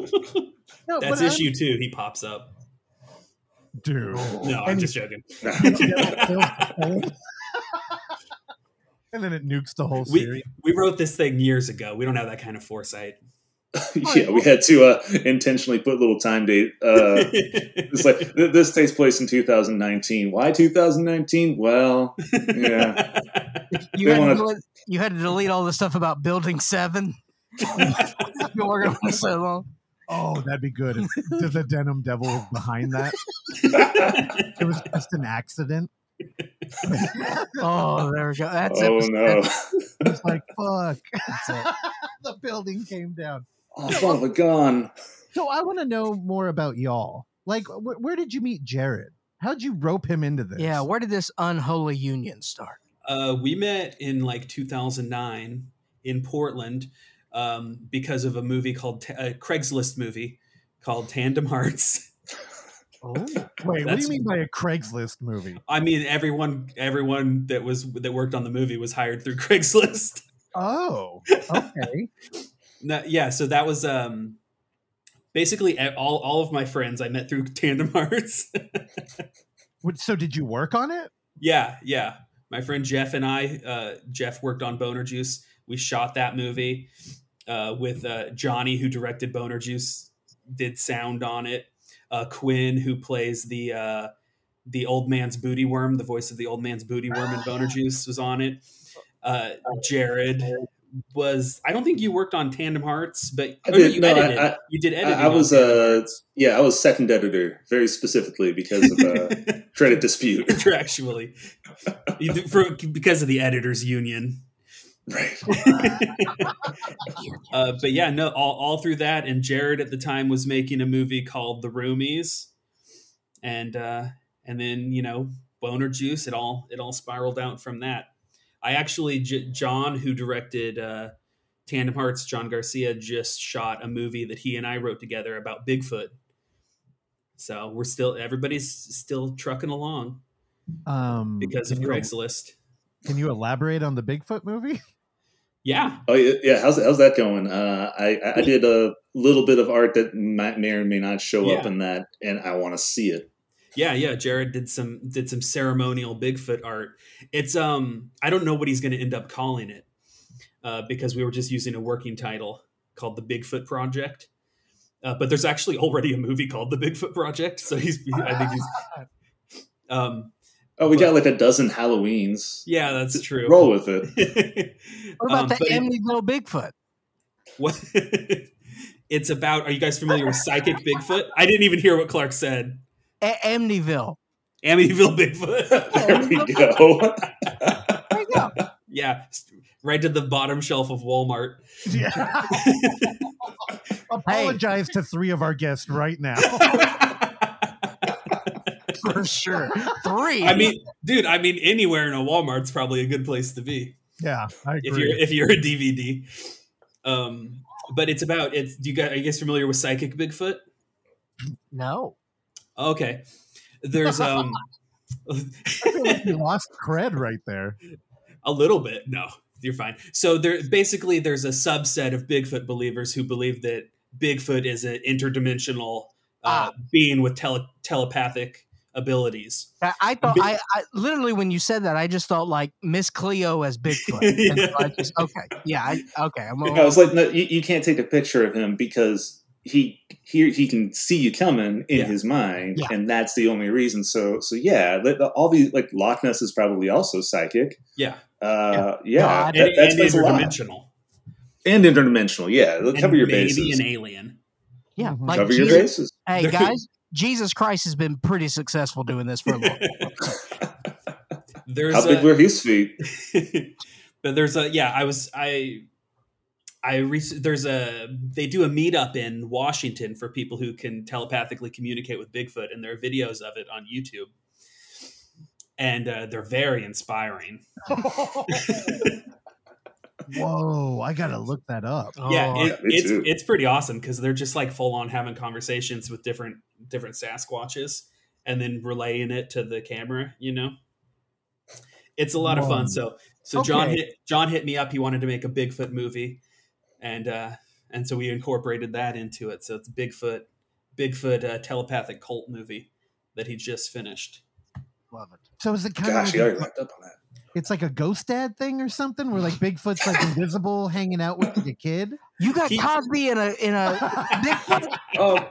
No, That's but I'm- issue two. He pops up. dude. No, I'm And- just joking. and then it nukes the whole We, series. we wrote this thing years ago. We don't have that kind of foresight. yeah, we had to uh, intentionally put little time date. Uh, it's like th- this takes place in 2019. Why 2019? Well, yeah. you, had wanna- to delete, you had to delete all the stuff about Building 7. Been working on it so long. Oh, that'd be good. If the Denim Devil was behind that. It was just an accident. Oh, there we go. That's it. oh it. no! It's like fuck. The building came down. Oh, son of a gun! So I want to know more about y'all. Like, wh- where did you meet Jared? How'd you rope him into this? Yeah, where did this unholy union start? Uh, we met in like 2009 in Portland um, because of a movie called a Craigslist movie called Tandem Hearts. Oh, Wait, what do you mean by a Craigslist movie? I mean, everyone everyone that was that worked on the movie was hired through Craigslist. Oh, okay. No, yeah, so that was um, basically all all of my friends I met through Tandem Hearts. So did you work on it? yeah, yeah. My friend Jeff and I, uh, Jeff worked on Boner Juice. We shot that movie uh, with uh, Johnny, who directed Boner Juice, did sound on it. Uh, Quinn, who plays the uh, the old man's booty worm, the voice of the old man's booty worm in Boner Juice, was on it. Uh, Jared was. I don't think you worked on Tandem Hearts, but I oh, no, did. you No, I- edited. I- you did I, editing. I was uh Hearts. yeah very second editor very specifically because of a credit dispute. contractually for, because of the editors union Right. uh, but yeah no all, all through that and jared at the time was making a movie called the roomies and uh and then you know boner juice it all it all spiraled out from that i actually J- john who directed uh tandem hearts john garcia just shot a movie that he and i wrote together about bigfoot so we're still everybody's still trucking along Um, because of craigslist Can you elaborate on the Bigfoot movie? yeah Oh yeah, yeah. How's how's that going? Uh, I I did a little bit of art that may or may not show up in that, and I want to see it. Yeah, yeah. Jared did some did some ceremonial Bigfoot art. It's um I don't know what he's going to end up calling it uh, because we were just using a working title called the Bigfoot Project. Uh, but there's actually already a movie called the Bigfoot Project, so he's I think he's um Oh, we But- got like a dozen Halloweens. yeah that's true. Roll with it. What about Um, the but it- Amityville Bigfoot? what it's about? Are you guys familiar with psychic Bigfoot? I didn't even hear what Clark said. A- Amityville. Amityville Bigfoot. There we go. There you go. yeah, right to the bottom shelf of Walmart. Yeah. Apologize to three of our guests right now. For sure. Three. I mean, dude, I mean, anywhere in a Walmart's probably a good place to be Yeah, I if you're if you're a DVD. Um, but it's about it's. Do you guys are you guys familiar with psychic Bigfoot? no. Okay, there's um you lost cred right there. a little bit. No, you're fine. So there basically there's a subset of Bigfoot believers who believe that Bigfoot is an interdimensional uh, Ah. being with tele- telepathic abilities. I, I thought Big- I, I literally when you said that I just thought like Miss Cleo as Bigfoot. And so I just, okay, yeah, I, okay. I'm, I was like, no, you, you can't take a picture of him because he he he can see you coming in Yeah. his mind, Yeah. and that's the only reason. So so yeah, the- the- all these like Loch Ness is probably also psychic. Yeah, Uh, yeah, God. that, and, that and explains a lot. interdimensional. And interdimensional, yeah. And Cover your maybe bases. an alien. yeah, Mhm. like Cover your bases. hey guys, Jesus Christ has been pretty successful doing this for a long. time. There's How big a, were his feet? but there's a yeah. I was I I re- there's a they do a meetup in Washington for people who can telepathically communicate with Bigfoot, and there are videos of it on YouTube, and uh, they're very inspiring. Whoa, I gotta look that up. yeah, Oh, it, it's too. it's pretty awesome because they're just like full on having conversations with different different Sasquatches and then relaying it to the camera. You know, it's a lot of fun. So so John hit John hit me up. He wanted to make a Bigfoot movie, and uh, and so we incorporated that into it. So it's Bigfoot Bigfoot uh, telepathic cult movie that he just finished. love it. So is it kind Gosh, of he like already a, wrapped up on that. it's like a ghost dad thing or something where like Bigfoot's like invisible hanging out with the kid? You got He- Cosby in a in a Bigfoot. Oh,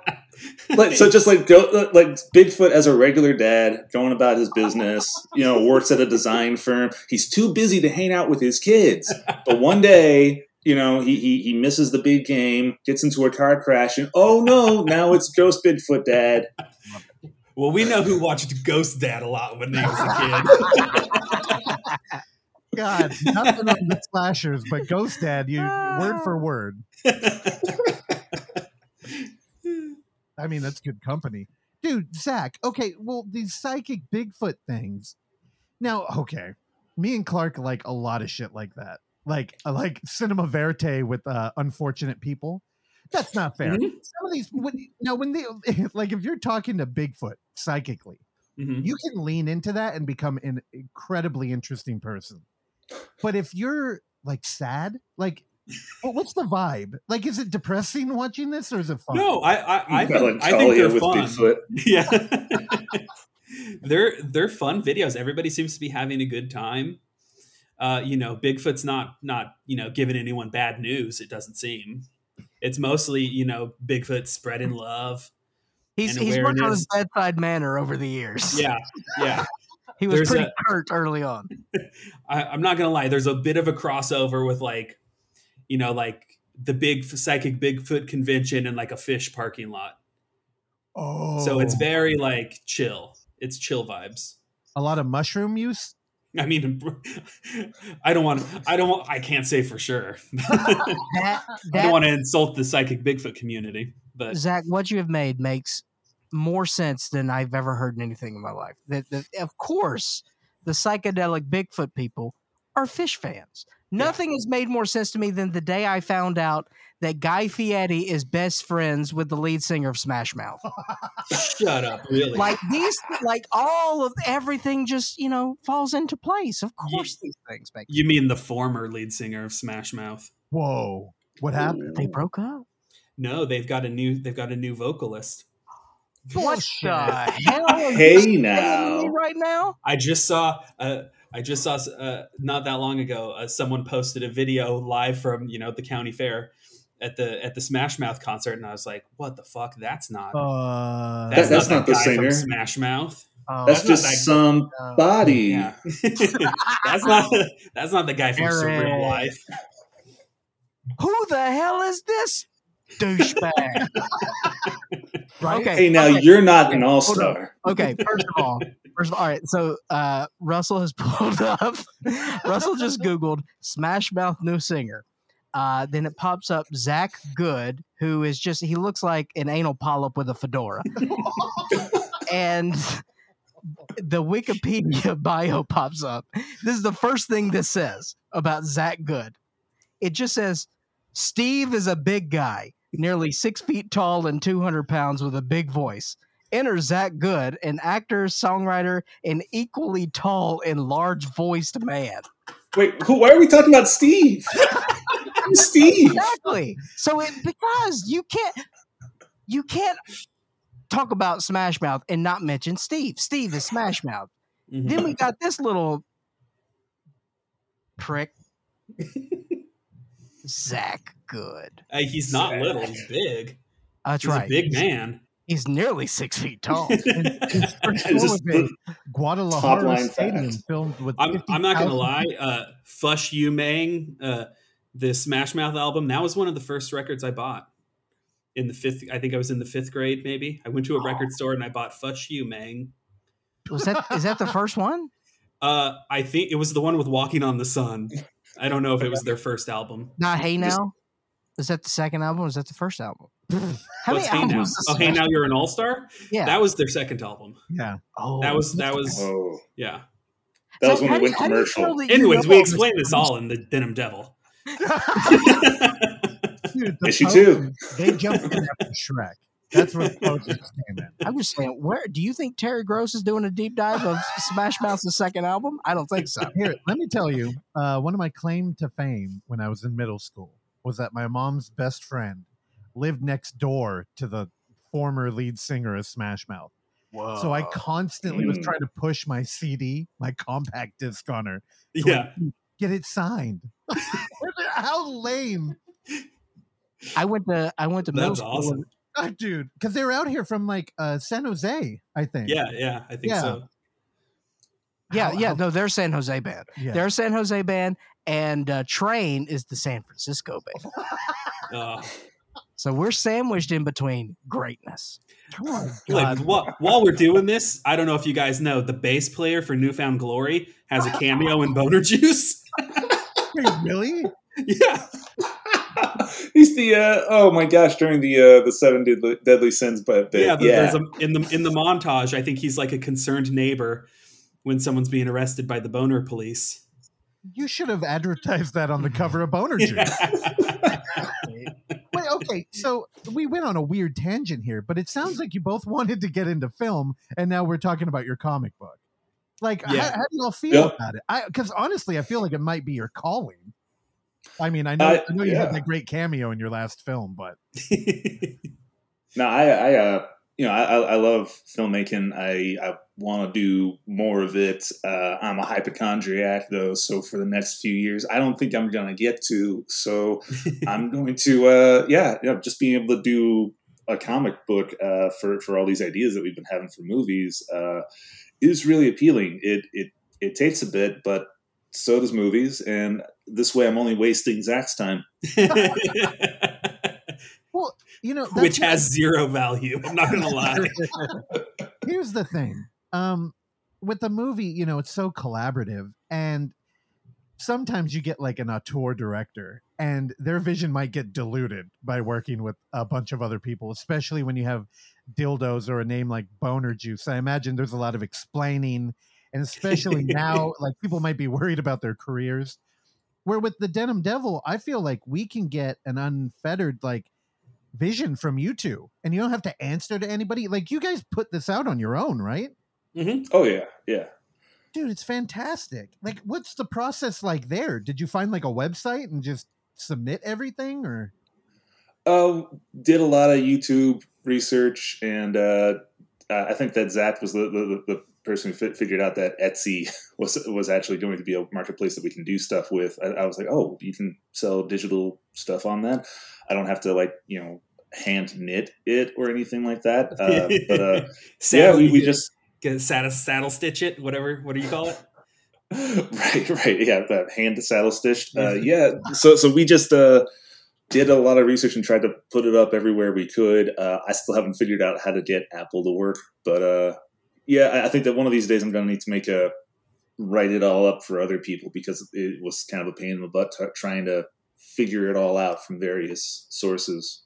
like, so just like go, like Bigfoot as a regular dad, going about his business. You know, works at a design firm. He's too busy to hang out with his kids. But one day, you know, he he, he misses the big game, gets into a car crash, and oh no, now it's Ghost Bigfoot Dad. Well, we know who watched Ghost Dad a lot when he was a kid. God, nothing on the slashers, but Ghost Dad, you word for word. I mean, that's good company. Dude, Zach, okay, well, these psychic Bigfoot things. Now, okay, me and Clark like a lot of shit like that. Like, like cinema verite with uh, unfortunate people. That's not fair. Mhm. Some of these, when, now, when they, like, if you're talking to Bigfoot psychically, Mhm. you can lean into that and become an incredibly interesting person. But if you're like sad, like Well, what's the vibe? Like, is it depressing watching this, or is it fun? No, I I, I think, I think they're with fun. Bigfoot. Yeah, they're they're fun videos. Everybody seems to be having a good time. Uh, you know, Bigfoot's not not you know giving anyone bad news. It doesn't seem. It's mostly you know Bigfoot spreading love. He's he's worked on his bedside manner over the years. Yeah, yeah. he was There's pretty a- curt early on. I, I'm not gonna lie. There's a bit of a crossover with like, you know, like the big psychic Bigfoot convention and like a fish parking lot. Oh, So it's oh. very like chill. It's chill vibes. a lot of mushroom use. I mean, I don't want. I don't. Want, I can't say for sure. I That, don't want to insult the psychic Bigfoot community, but Zach, what you have made makes more sense than I've ever heard in anything in my life. That, that of course, the psychedelic Bigfoot people are fish fans. Nothing has made more sense to me than the day I found out that Guy Fieri is best friends with the lead singer of Smash Mouth. shut up. Really? Like these, like all of everything just you know falls into place. Of Ye- course, these things make. you mean the former lead singer of Smash Mouth? Whoa, what happened? They broke up. No, they've got a new. They've got a new vocalist. What the hell? are you Hey me now. right now. I just saw. Uh, I just saw uh, not that long ago. Uh, someone posted a video live from you know the county fair at the at the Smash Mouth concert, and I was like, "What the fuck? That's not. Uh, that's, that's not, not the guy from singer. Smash Mouth. Oh, That's That's just that- somebody. Yeah, that's not. That's not the guy from Surreal Eric. Life. who the hell is this douchebag? right? Okay. Hey, now okay, you're not an all star. Okay, first of all, first of all, all right. So uh, Russell has pulled up. Russell just Googled Smash Mouth new singer. Uh, then it pops up Zach Goode, who is just he looks like an anal polyp with a fedora. and the Wikipedia bio pops up. This is the first thing this says about Zach Goode. It just says Steve is a big guy, nearly six feet tall and 200 pounds with a big voice. Enter Zach Goode, an actor, songwriter, and equally tall and large voiced man. Wait, who, why are we talking about Steve? Who's Steve? Exactly. So it because you can't you can't talk about Smash Mouth and not mention Steve. Steve is Smash Mouth. Mhm. Then we got this little prick. Zach Goode. Hey, he's not Zach. little. He's big. That's He's right. a big man. He's nearly six feet tall. First It's show just was in Top Guadalajara Stadium, filmed with. I'm, I'm not gonna lie. Uh, Fush Yu Mang, uh, the Smash Mouth album, that was one of the first records I bought in the fifth. I think I was in the fifth grade. Maybe I went to a record store and I bought Fush Yu Mang. Was that is that the first one? Uh, I think it was the one with Walking on the Sun. I don't know if it was their first album. Not Hey Now. Is that the second album? Or is that the first album? How What's many Hey Now? albums? does Oh, Hey Now You're an All Star. Yeah. That was their second album. Yeah. oh, That was that was Oh, yeah. that was when how we went you commercial. feel that you Anyways, we all explained this this all in the Denim Devil. Dude, the Issue two. They jumped in after Shrek. That's where the posters came in. I'm just saying, where do you think Terry Gross is doing a deep dive of Smash Mouth's second album? I don't think so. Here, let me tell you, uh, one of my claim to fame when I was in middle school was that my mom's best friend lived next door to the former lead singer of Smash Mouth. Whoa. So I constantly was Mm. trying to push my CD, my compact disc on her, to, Yeah. like, get it signed. How lame, I went to I went to middle That's school. awesome. Ah, dude! Because they were out here from like uh, San Jose, I think. Yeah, yeah, I think Yeah. so. Yeah, How- yeah. how- No, they're San Jose band. yeah. They're a San Jose band, and uh, Train is the San Francisco band. Uh, So we're sandwiched in between greatness. Oh, like God. while, while we're doing this, I don't know if you guys know the bass player for New Found Glory has a cameo in Boner Juice. Wait, really? yeah, He's the uh, oh my gosh during the uh, the seven deadly, deadly sins but yeah. Yeah, but There's a, in the in the montage, I think he's like a concerned neighbor when someone's being arrested by the Boner police. You should have advertised that on the cover of Boner Juice. Wait, okay. So we went on a weird tangent here, but it sounds like you both wanted to get into film, and now we're talking about your comic book. Like, how, Yeah. how do y'all feel Yeah. about it? I because honestly, I feel like it might be your calling. I mean, I know, I- I know you yeah. had that great cameo in your last film, but No, I, I, uh, you know, I, I I love filmmaking. I, I want to do more of it. Uh, I'm a hypochondriac, though, so for the next few years, I don't think I'm gonna get to. So I'm going to, uh, yeah, yeah, just being able to do a comic book uh, for for all these ideas that we've been having for movies uh, is really appealing. It it it takes a bit, but so does movies, and this way, I'm only wasting Zach's time. well, you know, which has zero value. I'm not gonna lie. here's the thing um with the movie you know it's so collaborative and sometimes you get like an auteur director and their vision might get diluted by working with a bunch of other people especially when you have dildos or a name like boner juice i imagine there's a lot of explaining and especially now like people might be worried about their careers where with the denim devil i feel like we can get an unfettered like vision from you two and you don't have to answer to anybody like you guys put this out on your own right Mm-hmm. Oh yeah, yeah. dude it's fantastic like what's the process like there did you find like a website and just submit everything or Um, did a lot of YouTube research, and uh, I think that Zach was the, the, the person who fi- figured out that Etsy was was actually going to be a marketplace that we can do stuff with. I, I was like, oh, you can sell digital stuff on that. I don't have to like you know hand knit it or anything like that. Uh, but uh, yeah, we, we just get saddle, saddle stitch it, whatever. What do you call it? right, right, yeah, that hand saddle stitched. Uh, yeah, so so we just uh, did a lot of research and tried to put it up everywhere we could. Uh, I still haven't figured out how to get Apple to work, but uh, yeah, I, I think that one of these days I'm going to need to make a write it all up for other people because it was kind of a pain in the butt t- trying to figure it all out from various sources.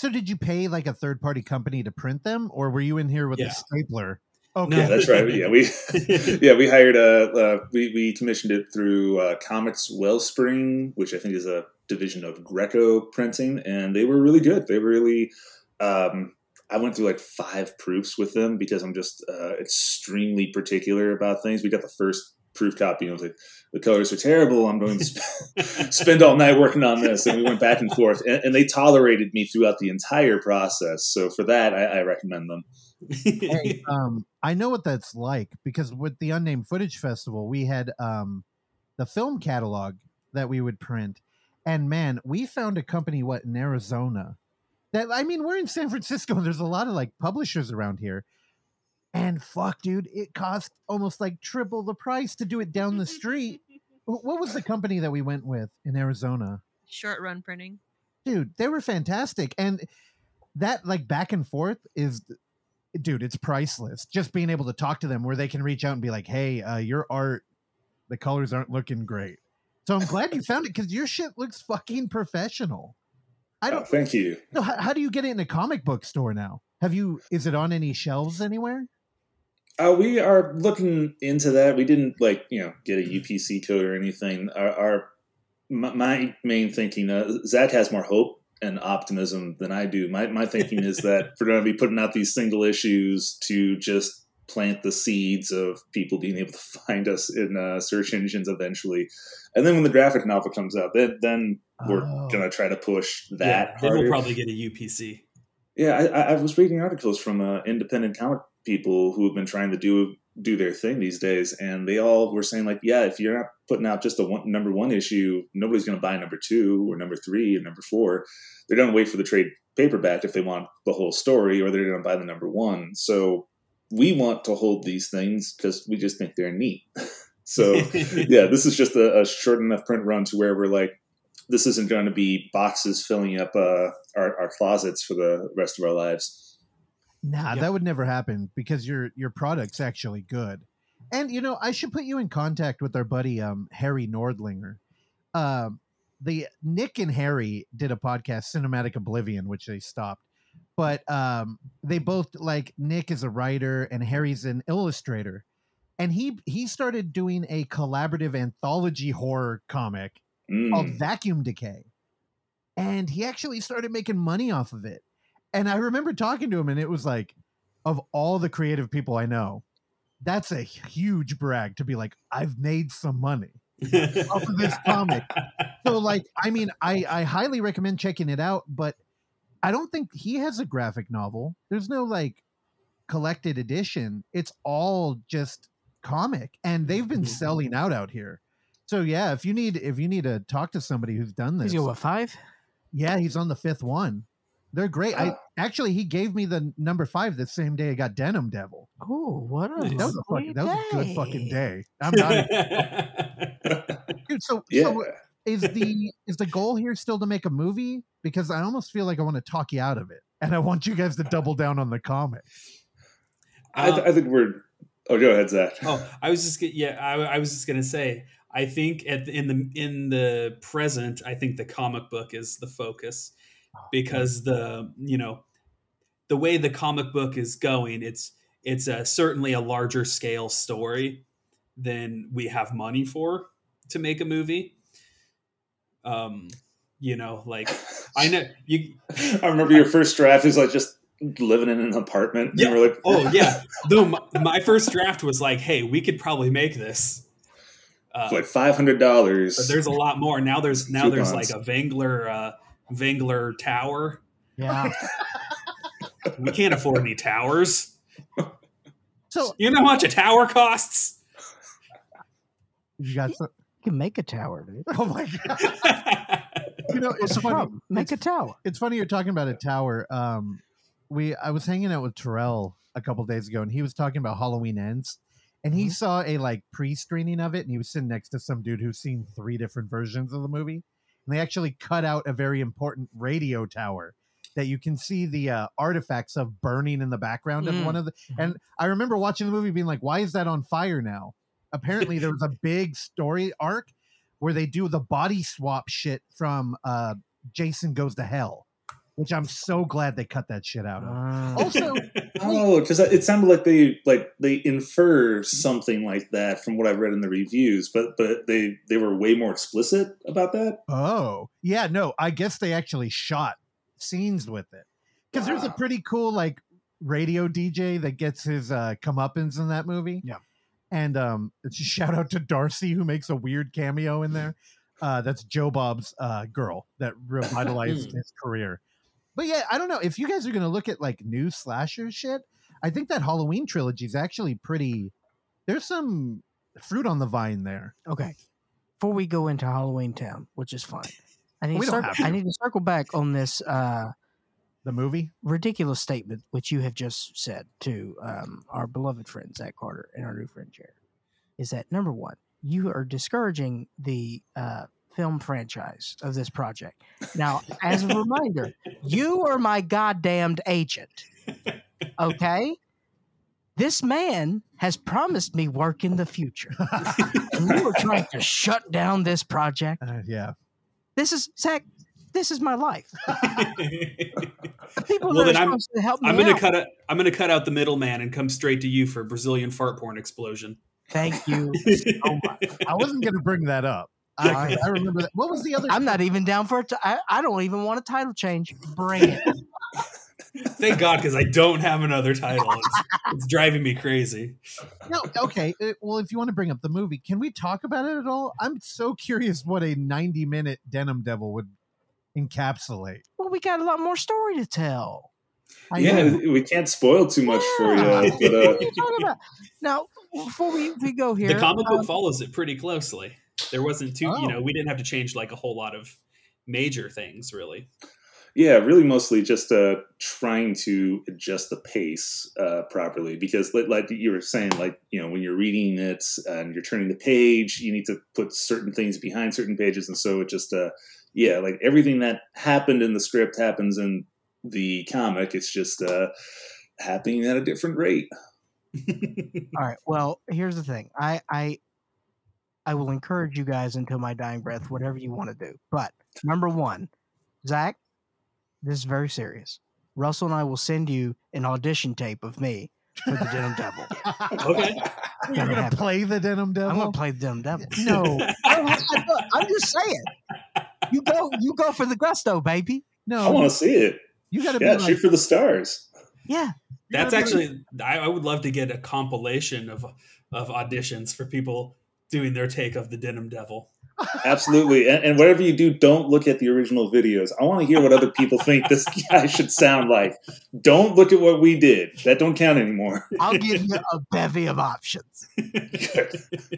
So did you pay like a third party company to print them or were you in here with Yeah. a stapler okay Yeah, that's right. Yeah, we yeah we hired a uh, we we commissioned it through uh, Comics Wellspring, which I think is a division of Greko Printing, and they were really good. They were really. Um, I went through like five proofs with them because I'm just uh, extremely particular about things. We got the first proof copy, and I was like, "The colors are terrible. I'm going to sp- spend all night working on this." And we went back and forth, and, and they tolerated me throughout the entire process. So for that, I, I recommend them. hey, um, I know what that's like because with the Unnamed Footage Festival, we had um, the film catalog that we would print, and man, we found a company what in Arizona that I mean, we're in San Francisco, and there's a lot of like publishers around here, and fuck, dude, it cost almost like triple the price to do it down the street. What was the company that we went with in Arizona? Short run printing. dude they were fantastic and that like back and forth is dude it's priceless just being able to talk to them where they can reach out and be like hey uh, your art the colors aren't looking great so i'm glad you found it because your shit looks fucking professional i Oh, don't thank you. know how, how do you get it in a comic book store now have you is it on any shelves anywhere Uh, we are looking into that. We didn't like you know get a UPC code or anything. Our, our my, main thinking, uh, Zach has more hope and optimism than I do. My my thinking is that we're going to be putting out these single issues to just plant the seeds of people being able to find us in uh, search engines eventually, and then when the graphic novel comes out, then then we're Oh. going to try to push yeah, that. then we'll probably get a UPC. Yeah, I, I- I was reading articles from uh, independent comic people who have been trying to do do their thing these days, and they all were saying like, yeah, if you're not putting out just a one, number one issue, nobody's going to buy number two or number three or number four. They're going to wait for the trade paperback if they want the whole story, or they're going to buy the number one. So we want to hold these things because we just think they're neat. so yeah, this is just a, a short enough print run to where we're like, this isn't going to be boxes filling up uh, our, our closets for the rest of our lives. Nah, Yep. that would never happen because your your product's actually good. And you know, I should put you in contact with our buddy um Harry Nordlinger. Um the Nick and Harry did a podcast, Cinematic Oblivion, which they stopped. But um they both like Nick is a writer and Harry's an illustrator. And he he started doing a collaborative anthology horror comic called Mm. Vacuum Decay. And he actually started making money off of it. And I remember talking to him, and it was like, of all the creative people I know, that's a huge brag to be like, I've made some money. off of this comic. So, like, I mean, I I highly recommend checking it out, but I don't think he has a graphic novel. There's no like collected edition. It's all just comic, and they've been Mhm. selling out out here. So yeah, if you need if you need to talk to somebody who's done this, Is he what five? yeah, he's on the fifth one. They're great. I Uh, actually he gave me the number five the same day I got Denim Devil. Oh, what a Nice. That was a fucking sweet that was a good fucking day. day. I'm not dude. So yeah. so is the is the goal here still to make a movie? Because I almost feel like I want to talk you out of it, and I want you guys to double down on the comic. I, th- I think we're. Oh, go ahead, Zach. oh, I was just gonna- yeah, I, I was just gonna say. I think at the, in the in the present, I think the comic book is the focus because the you know the way the comic book is going, it's it's a, certainly a larger scale story than we have money for to make a movie. Um, you know, like I know you I remember your first draft is like just living in an apartment. Yeah. And we're like, Oh yeah. No, my, my first draft was like, "Hey, we could probably make this." Uh, like five hundred dollars. but there's a lot more now. There's now there's like a Vangler uh, Vangler tower. Yeah. We can't afford any towers. So You know how much a tower costs? you got some, You can make a tower, dude. oh my god. You know, it's funny. problem? Make a tower. it's funny you're talking about a tower. Um, we I was hanging out with Terrell a couple days ago, and he was talking about Halloween Ends, and he Mhm. saw a like pre-screening of it, and he was sitting next to some dude who's seen three different versions of the movie, and they actually cut out a very important radio tower that you can see the uh, artifacts of burning in the background of Mm. one of the. And I remember watching the movie, being like, "Why is that on fire now?" Apparently, there was a big story arc where they do the body swap shit from uh, Jason Goes to Hell, which I'm so glad they cut that shit out of. Ah. Also, Oh, because it sounded like they like they infer something like that from what I've read in the reviews, but but they they were way more explicit about that. oh yeah, no, I guess they actually shot scenes with it because there's a pretty cool like radio DJ that gets his uh, comeuppance in that movie. Yeah. and um, it's a shout out to Darcy who makes a weird cameo in there. Uh, that's Joe Bob's uh, girl that revitalized Hmm. his career. But yeah, I don't know if you guys are gonna look at like new slasher shit. I think that Halloween trilogy is actually pretty. There's some fruit on the vine there. Okay. Before we go into Halloween Town, which is fine, I need to circle, have I need to circle back on this uh, The movie. ridiculous statement which you have just said to um, our beloved friend Zach Carter and our new friend Jared. Is that number one? You are discouraging the uh, film franchise of this project. Now, as a reminder, you are my goddamned agent. Okay. This man has promised me work in the future. and you are trying to shut down this project. Uh, yeah. This is Zach. This is my life. People Well, that then are I'm- supposed to help me I'm gonna out. cut it. I'm gonna cut out the middleman and come straight to you for Brazilian fart porn explosion. Thank you so much. I wasn't going to bring that up. I, I remember that. What was the other? I'm not even down for it. To, I, I don't even want a title change. Bring it. Thank God, because I don't have another title. It's, it's driving me crazy. No, okay. uh, Well, if you want to bring up the movie, can we talk about it at all? I'm so curious what a 90 minute Denim Devil would encapsulate. Well, we got a lot more story to tell. I yeah, know. we can't spoil too much for you, but What uh, are you talking about? Now, before we, we go here, the comic book um, follows it pretty closely. There wasn't too, Oh. you know, we didn't have to change like a whole lot of major things, really. yeah, really mostly just uh, trying to adjust the pace uh, properly because, like, like you were saying, like you know, when you're reading it and you're turning the page, you need to put certain things behind certain pages, and so it just, uh, yeah, like everything that happened in the script happens in the comic. It's just uh, happening at a different rate. all right. Well, here's the thing. I I I will encourage you guys until my dying breath, whatever you want to do. But number one, Zach, this is very serious. Russell and I will send you an audition tape of me for the Denim Devil. okay. You're going to happen. play the Denim Devil? I'm gonna play the Denim Devil. No, I don't have to do it. I'm just saying. You go, you go for the gusto, baby. no, I want to see it. you got to Yeah, be like, shoot for the stars. Yeah, That's actually, I, I would love to get a compilation of of auditions for people doing their take of the Denim Devil. Absolutely. And, and whatever you do, don't look at the original videos. I want to hear what other people think this guy should sound like. Don't look at what we did. That don't count anymore. I'll give you a bevy of options.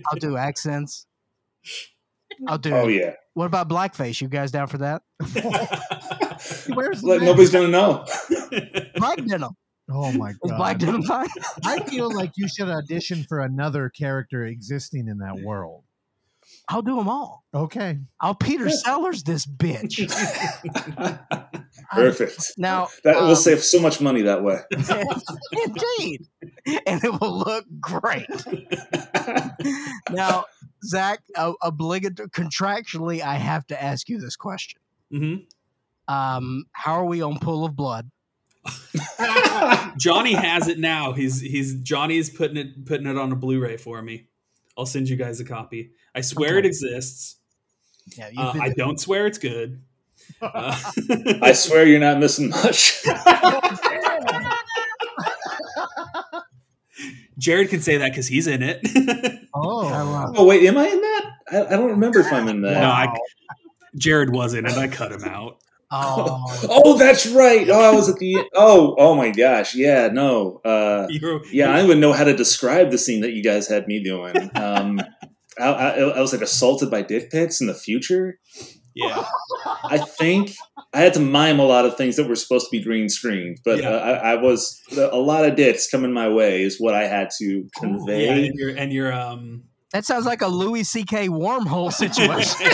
I'll do accents. I'll do. oh yeah. What about blackface? You guys down for that? Where's Like nobody's gonna know. Black denim. Oh my Is god! black denim fine? I feel like you should audition for another character existing in that world. I'll do them all. Okay. I'll Peter Sellers this bitch. Perfect. Now That um, will save so much money that way. indeed, and it will look great. Now, Zach, uh, obligatory contractually, I have to ask you this question. hmm Um, how are we on Pool of Blood? Johnny has it now. He's he's Johnny's putting it putting it on a Blu-ray for me. I'll send you guys a copy. I swear it exists. Yeah, Uh, I don't swear it's good. Uh, I swear you're not missing much. Jared can say that because he's in it. Oh, oh wait, am I in that? I, I don't remember if I'm in that. no, I, Jared was in it. I cut him out. Oh, Oh, that's right. Oh, I was at the. Oh, oh my gosh. Yeah, no. Uh, You were- yeah, I don't even know how to describe the scene that you guys had me doing. Um, I, I, I was like assaulted by dick pics in the future. yeah. I think I had to mime a lot of things that were supposed to be green screened, but Yeah. uh, I, I was a lot of dicks coming my way is what I had to Yeah, convey. and your and your um that sounds like a Louis C.K. wormhole situation.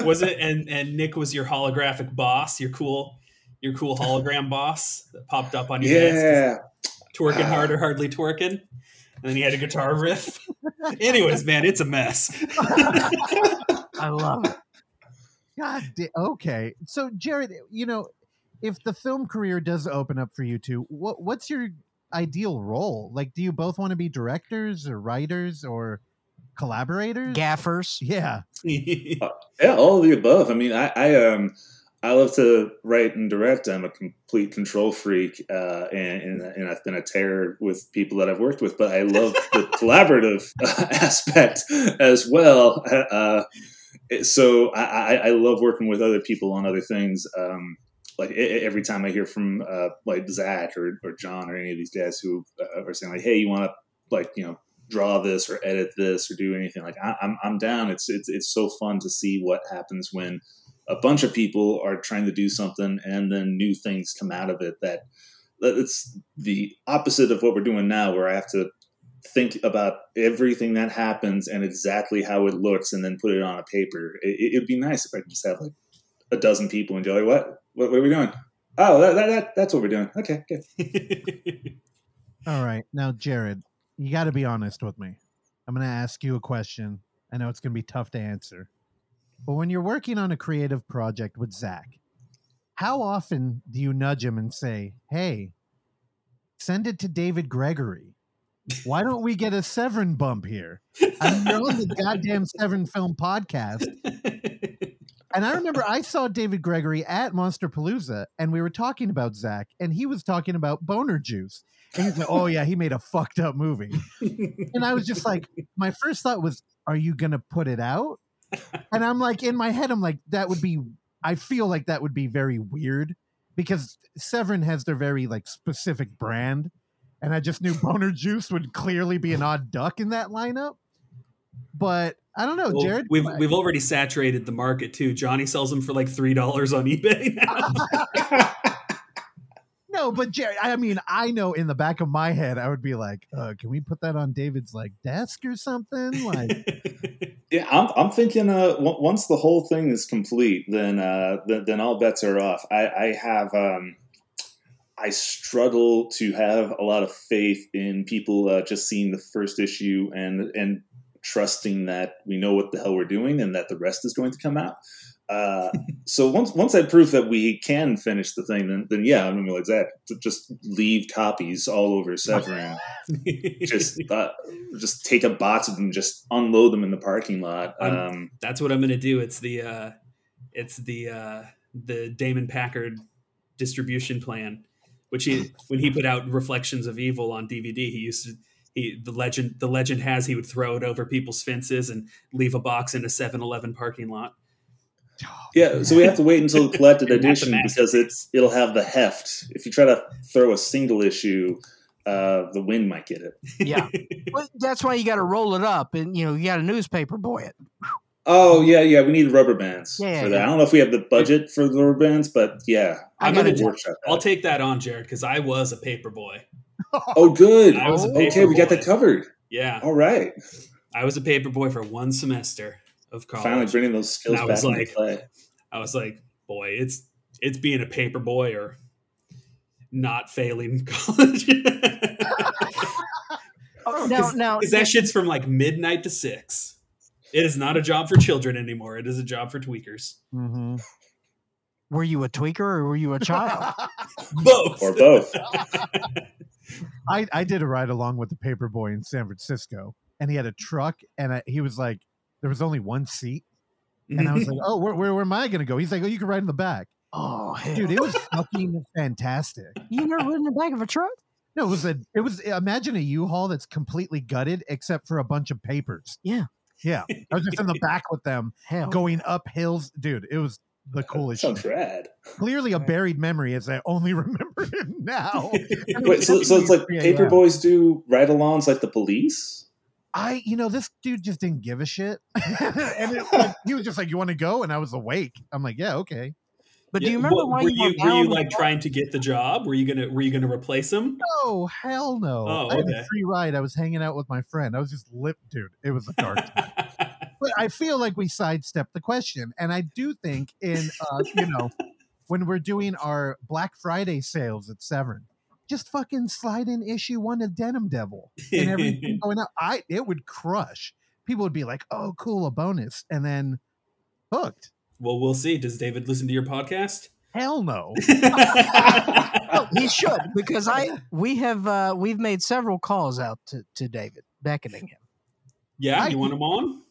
was it and and Nick was your holographic boss, your cool your cool hologram boss that popped up on your desk. yeah, twerking hard or hardly twerking. And then he had a guitar riff. Anyways, man, it's a mess. I love it. God. da- okay. So, Jared, you know, if the film career does open up for you two, what what's your ideal role? Like, do you both want to be directors or writers or collaborators? Gaffers. Yeah. yeah, all of the above. I mean, I, I um, I love to write and direct. I'm a complete control freak, uh, and, and and I've been a terror with people that I've worked with. But I love the collaborative aspect as well. Uh, so I, I, I love working with other people on other things. Um, like every time I hear from uh, like Zach or, or John or any of these guys who uh, are saying like, "Hey, you want to like you know draw this or edit this or do anything," like I, I'm I'm down. It's it's it's so fun to see what happens when a bunch of people are trying to do something and then new things come out of it. That it's the opposite of what we're doing now, where I have to think about everything that happens and exactly how it looks and then put it on a paper. It, it'd be nice if I could just have like a dozen people and go like, what? What, what are we doing? Oh, that, that, that, that's what we're doing. Okay, good. All right. Now, Jared, you got to be honest with me. I'm going to ask you a question. I know it's going to be tough to answer. But when you're working on a creative project with Zach, how often do you nudge him and say, hey, send it to David Gregory? Why don't we get a Severin bump here? I mean, you're the goddamn Severin Film podcast. And I remember I saw David Gregory at Monsterpalooza, and we were talking about Zach, and he was talking about boner juice. And he's like, "Oh yeah, he made a fucked up movie." And I was just like, my first thought was, "Are you gonna put it out?" And I'm like, in my head, I'm like, that would be. I feel like that would be very weird because Severin has their very like specific brand, and I just knew boner juice would clearly be an odd duck in that lineup. But I don't know, Well, Jared. we've we've already saturated the market too. Johnny sells them for like three dollars on eBay now. No, but Jared, I mean, I know in the back of my head, I would be like, uh, "Can we put that on David's like desk or something?" Like, Yeah, I'm, I'm thinking. Uh, w- once the whole thing is complete, then uh, then, then all bets are off. I, I have. Um, I struggle to have a lot of faith in people uh, just seeing the first issue and and trusting that we know what the hell we're doing and that the rest is going to come out. Uh, so once once I prove that we can finish the thing, then then yeah, I'm gonna be like that. Just leave copies all over Severin just uh, just take a box of them, just unload them in the parking lot. Um, That's what I'm gonna do. It's the uh, it's the uh, the Damon Packard distribution plan, which he when he put out Reflections of Evil on DVD, he used to he the legend the legend has he would throw it over people's fences and leave a box in a 7-Eleven parking lot. Yeah, so we have to wait until the collected edition because it's it'll have the heft. If you try to throw a single issue, uh, the wind might get it. Yeah, well, that's why you got to roll it up, and you know you got to newspaper boy it. Oh yeah, yeah, we need rubber bands Yeah, for yeah. that. I don't know if we have the budget for the rubber bands, but yeah, I I'm gotta gonna workshop. that. I'll take that on, Jared, because I was a paper boy. Oh, good. I was a okay, paper we got that covered. Yeah, All right, I was a paper boy for one semester of college. finally bringing those skills And I back was into like- play. I was like, boy, it's it's being a paper boy or not failing college. Oh, no, now, Because that shit's from like midnight to six. It is not a job for children anymore. It is a job for tweakers. hmm were you a tweaker or were you a child? Both. Or both. I, I did a ride along with the paper boy in San Francisco, and he had a truck, and I, he was like, there was only one seat, and I was like, oh, where, where, where am I going to go? He's like, oh, you can ride in the back, oh, hell. dude. It was fucking fantastic. you never ridden in the back of a truck? No, it was a, it was imagine a U-Haul that's completely gutted except for a bunch of papers. Yeah. yeah. I was just in the back with them, Hell, going up hills, dude. It was the coolest. Sounds shit. rad. Clearly a buried memory, as I only remember it now. Wait, so, so it's like paper boys do ride-alongs like the police? I, you know, this dude just didn't give a shit, and it, like, he was just like, "You want to go?" And I was awake. I'm like, "Yeah, okay." but do you remember what- why were you, you were, were you like trying to get the job? Were you gonna were you gonna replace him? No, hell no. Oh, I had a free ride. I was hanging out with my friend. I was just lip, dude. It was a dark. But I feel like we sidestepped the question, and I do think in, uh, you know, when we're doing our Black Friday sales at Severin, just fucking slide in issue one of Denim Devil and everything going out. I it would crush. People would be like, "Oh, cool, a bonus," and then hooked. well, we'll see. Does David listen to your podcast? Hell no. Oh, he should because I we have uh, we've made several calls out to, to David beckoning him. yeah, I- you want him on?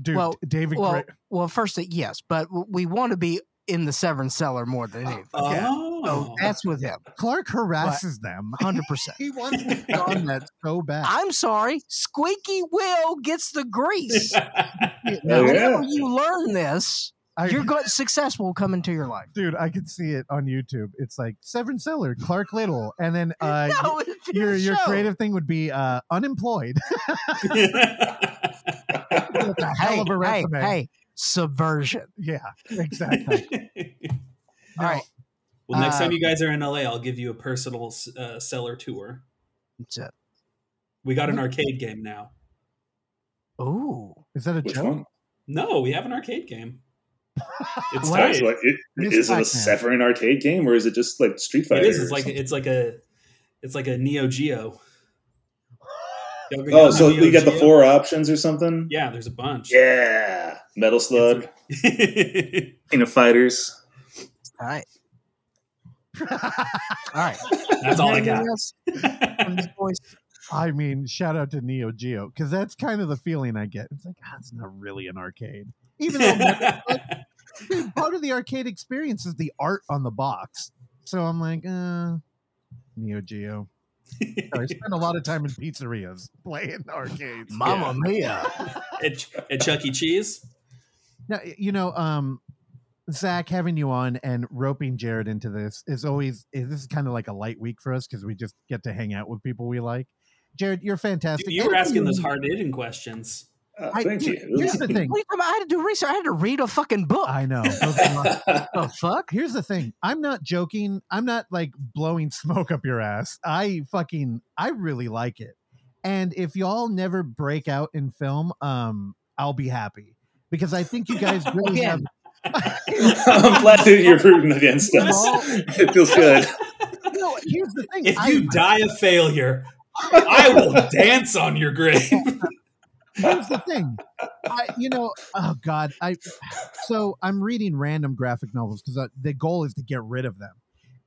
Dude, Well- David Well, Gray. well, first uh, yes, but we want to be in the Severin cellar more than anything. Yeah. Oh, So that's with him, Clark harasses them. hundred percent. He wants to be on that so bad. I'm sorry, Squeaky Will gets the grease. Oh, No, yeah. You learn this, I- your good success will come into your life. dude, I can see it on YouTube. It's like Severin Seller, Clark Little, and then uh, no, it's your your creative thing would be uh, unemployed. That's a hell Hey, of a hey, resume. hey, subversion. Yeah, exactly. All right, well, next Uh, time you guys are in LA, I'll give you a personal uh, cellar tour. that's it. We got an arcade game now. Ooh, Is that a Which joke? one? No, we have an arcade game. It's What? tight. It's like, it, Miss it a Pac-Man. Arcade game or is it just like Street Fighter? It is. It's like something? it's like a it's like a Neo Geo. You oh, so you got the four options or something? Yeah, there's a bunch. Yeah, Metal Slug, King of Fighters. all right, all right. That's all I got. Anything else from these boys? I mean, shout out to Neo Geo because that's kind of the feeling I get. It's like, ah, it's not really an arcade, even though dude, part of the arcade experience is the art on the box. So I'm like, uh, Neo Geo. I spend a lot of time in pizzerias playing arcades. Mamma mia! at, at Chuck E. Cheese. Now, you know, um, Zach, having you on and roping Jared into this is always is this is kind of like a light week for us because we just get to hang out with people we like. Jared, you're fantastic. You were asking those hard hitting questions. Uh, I- thank dude, you. Here's the thing. What are you talking about? I had to do research. I had to read a fucking book. I know. Those are the fuck? Here's the thing. I'm not joking. I'm not like blowing smoke up your ass. I fucking I really like it. And if y'all never break out in film, um, I'll be happy because I think you guys really have. I'm glad that you're rooting against us. It feels good. No, here's the thing. If I- you die a failure, I will dance on your grave. Here's the thing. I, you know, oh God, I. So I'm reading random graphic novels because uh, the goal is to get rid of them.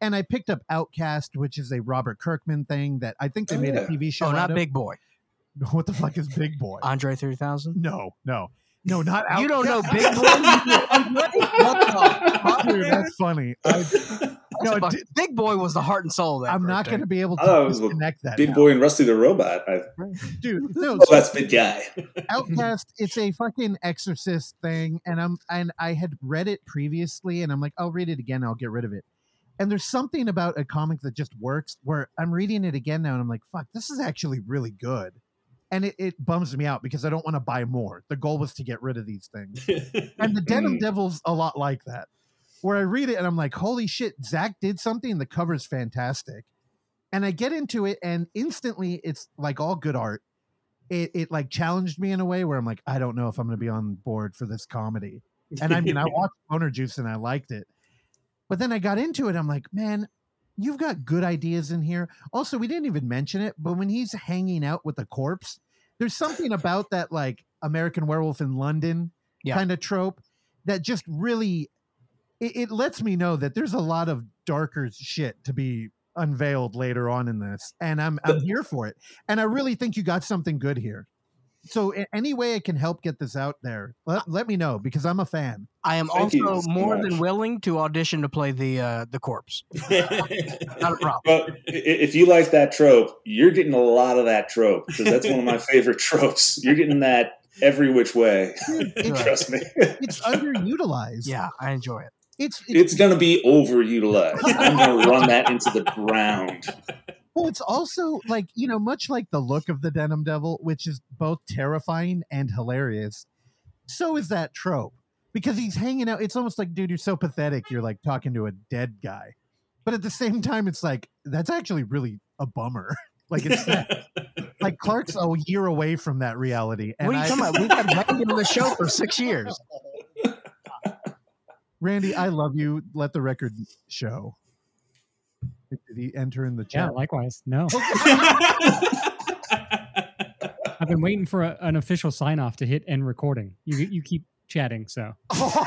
And I picked up Outcast, which is a Robert Kirkman thing that I think they Oh, made a. TV show. Oh, not of. Big Boi. What the fuck is Big Boi? Andre 3000. No, no. No, not out. You don't know Big Boi? what the? Dude, that's funny. I, no, d- Big Boi was the heart and soul of that. I'm not going to be able I to was a disconnect that. Big now. Boy and Rusty the Robot. I, dude. No, oh, that's Big Guy. Outcast, it's a fucking exorcist thing, and I'm and I had read it previously, and I'm like, I'll read it again, I'll get rid of it. And there's something about a comic that just works where I'm reading it again now, and I'm like, fuck, this is actually really good. And it, it bums me out because I don't want to buy more. The goal was to get rid of these things. And the Denim Mm. Devil's a lot like that, where I read it and I'm like, holy shit, Zach did something. The cover's fantastic. And I get into it, and instantly it's like all good art. It, it like challenged me in a way where I'm like, I don't know if I'm going to be on board for this comedy. And I mean, I watched Boner Juice and I liked it. But then I got into it. I'm like, man, you've got good ideas in here. Also, we didn't even mention it, but when he's hanging out with the corpse, there's something about that like American Werewolf in London Yeah. kind of trope that just really it, it lets me know that there's a lot of darker shit to be unveiled later on in this, and I'm I'm here for it. And I really think you got something good here. So any way I can help get this out there, let, let me know because I'm a fan. I am Thank also so more much. than willing to audition to play the uh, the corpse. Not a problem. But if you like that trope, you're getting a lot of that trope because that's one of my favorite tropes. You're getting that every which way. Trust me. it's underutilized. Yeah, I enjoy it. It's, it's It's going to be overutilized. I'm going to run that into the ground. Well, it's also like, you know, much like the look of the Denim Devil, which is both terrifying and hilarious, so is that trope. Because he's hanging out. It's almost like, dude, you're so pathetic. You're like talking to a dead guy. But at the same time, it's like, that's actually really a bummer. like, it's like Clark's a year away from that reality. And what are you I, talking about? We've had Randy on the show for six years. Randy, I love you. Let the record show. Did he enter in the chat? Yeah, chat? likewise. No, I've been waiting for a, an official sign off to hit end recording. You you keep chatting, so oh,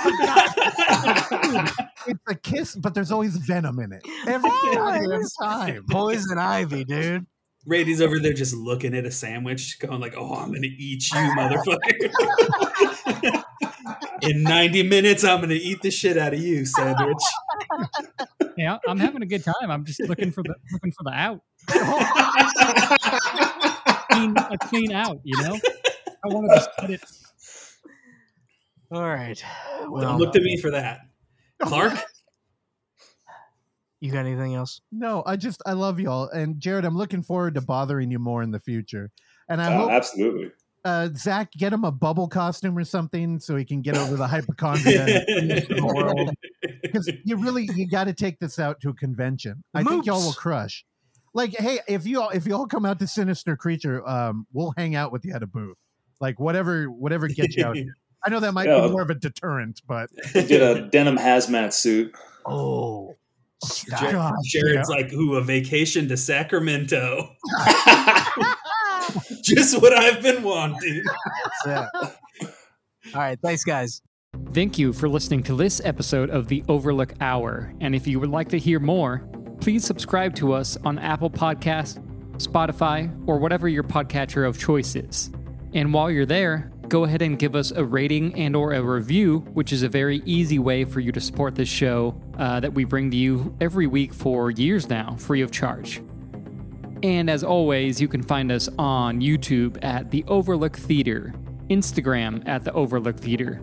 it's a kiss, but there's always venom in it. Every goddamn time. Poison ivy, dude. Randy's over there just looking at a sandwich, going like, "Oh, I'm gonna eat you, motherfucker." In 90 minutes, I'm gonna eat the shit out of you, sandwich. yeah, I'm having a good time. I'm just looking for the looking for the out, clean, a clean out. You know, I want to just put it. All right. Don't Well, look to me for that. Clark, you got anything else? No, I just I love y'all, and Jared, I'm looking forward to bothering you more in the future. And I Uh, hope absolutely. uh, Zach get him a bubble costume or something so he can get over the hypochondria and the world. Because you really you got to take this out to a convention. I think y'all will crush. Like, hey, if you all if you all come out to Sinister Creature, um, we'll hang out with you at a booth. Like whatever whatever gets you out. here. I know that might Yeah. be more of a deterrent, but Get a denim hazmat suit. Oh, Jared- God, Jared's like, "Ooh, a vacation to Sacramento." Just what I've been wanting. that's it. All right. Thanks, guys. Thank you for listening to this episode of the Overlook Hour. And if you would like to hear more, please subscribe to us on Apple Podcast, Spotify, or whatever your podcatcher of choice is. And while you're there, go ahead and give us a rating and or a review, which is a very easy way for you to support this show uh, that we bring to you every week for years now, free of charge. And as always, you can find us on YouTube at The Overlook Theater, Instagram at The Overlook Theater,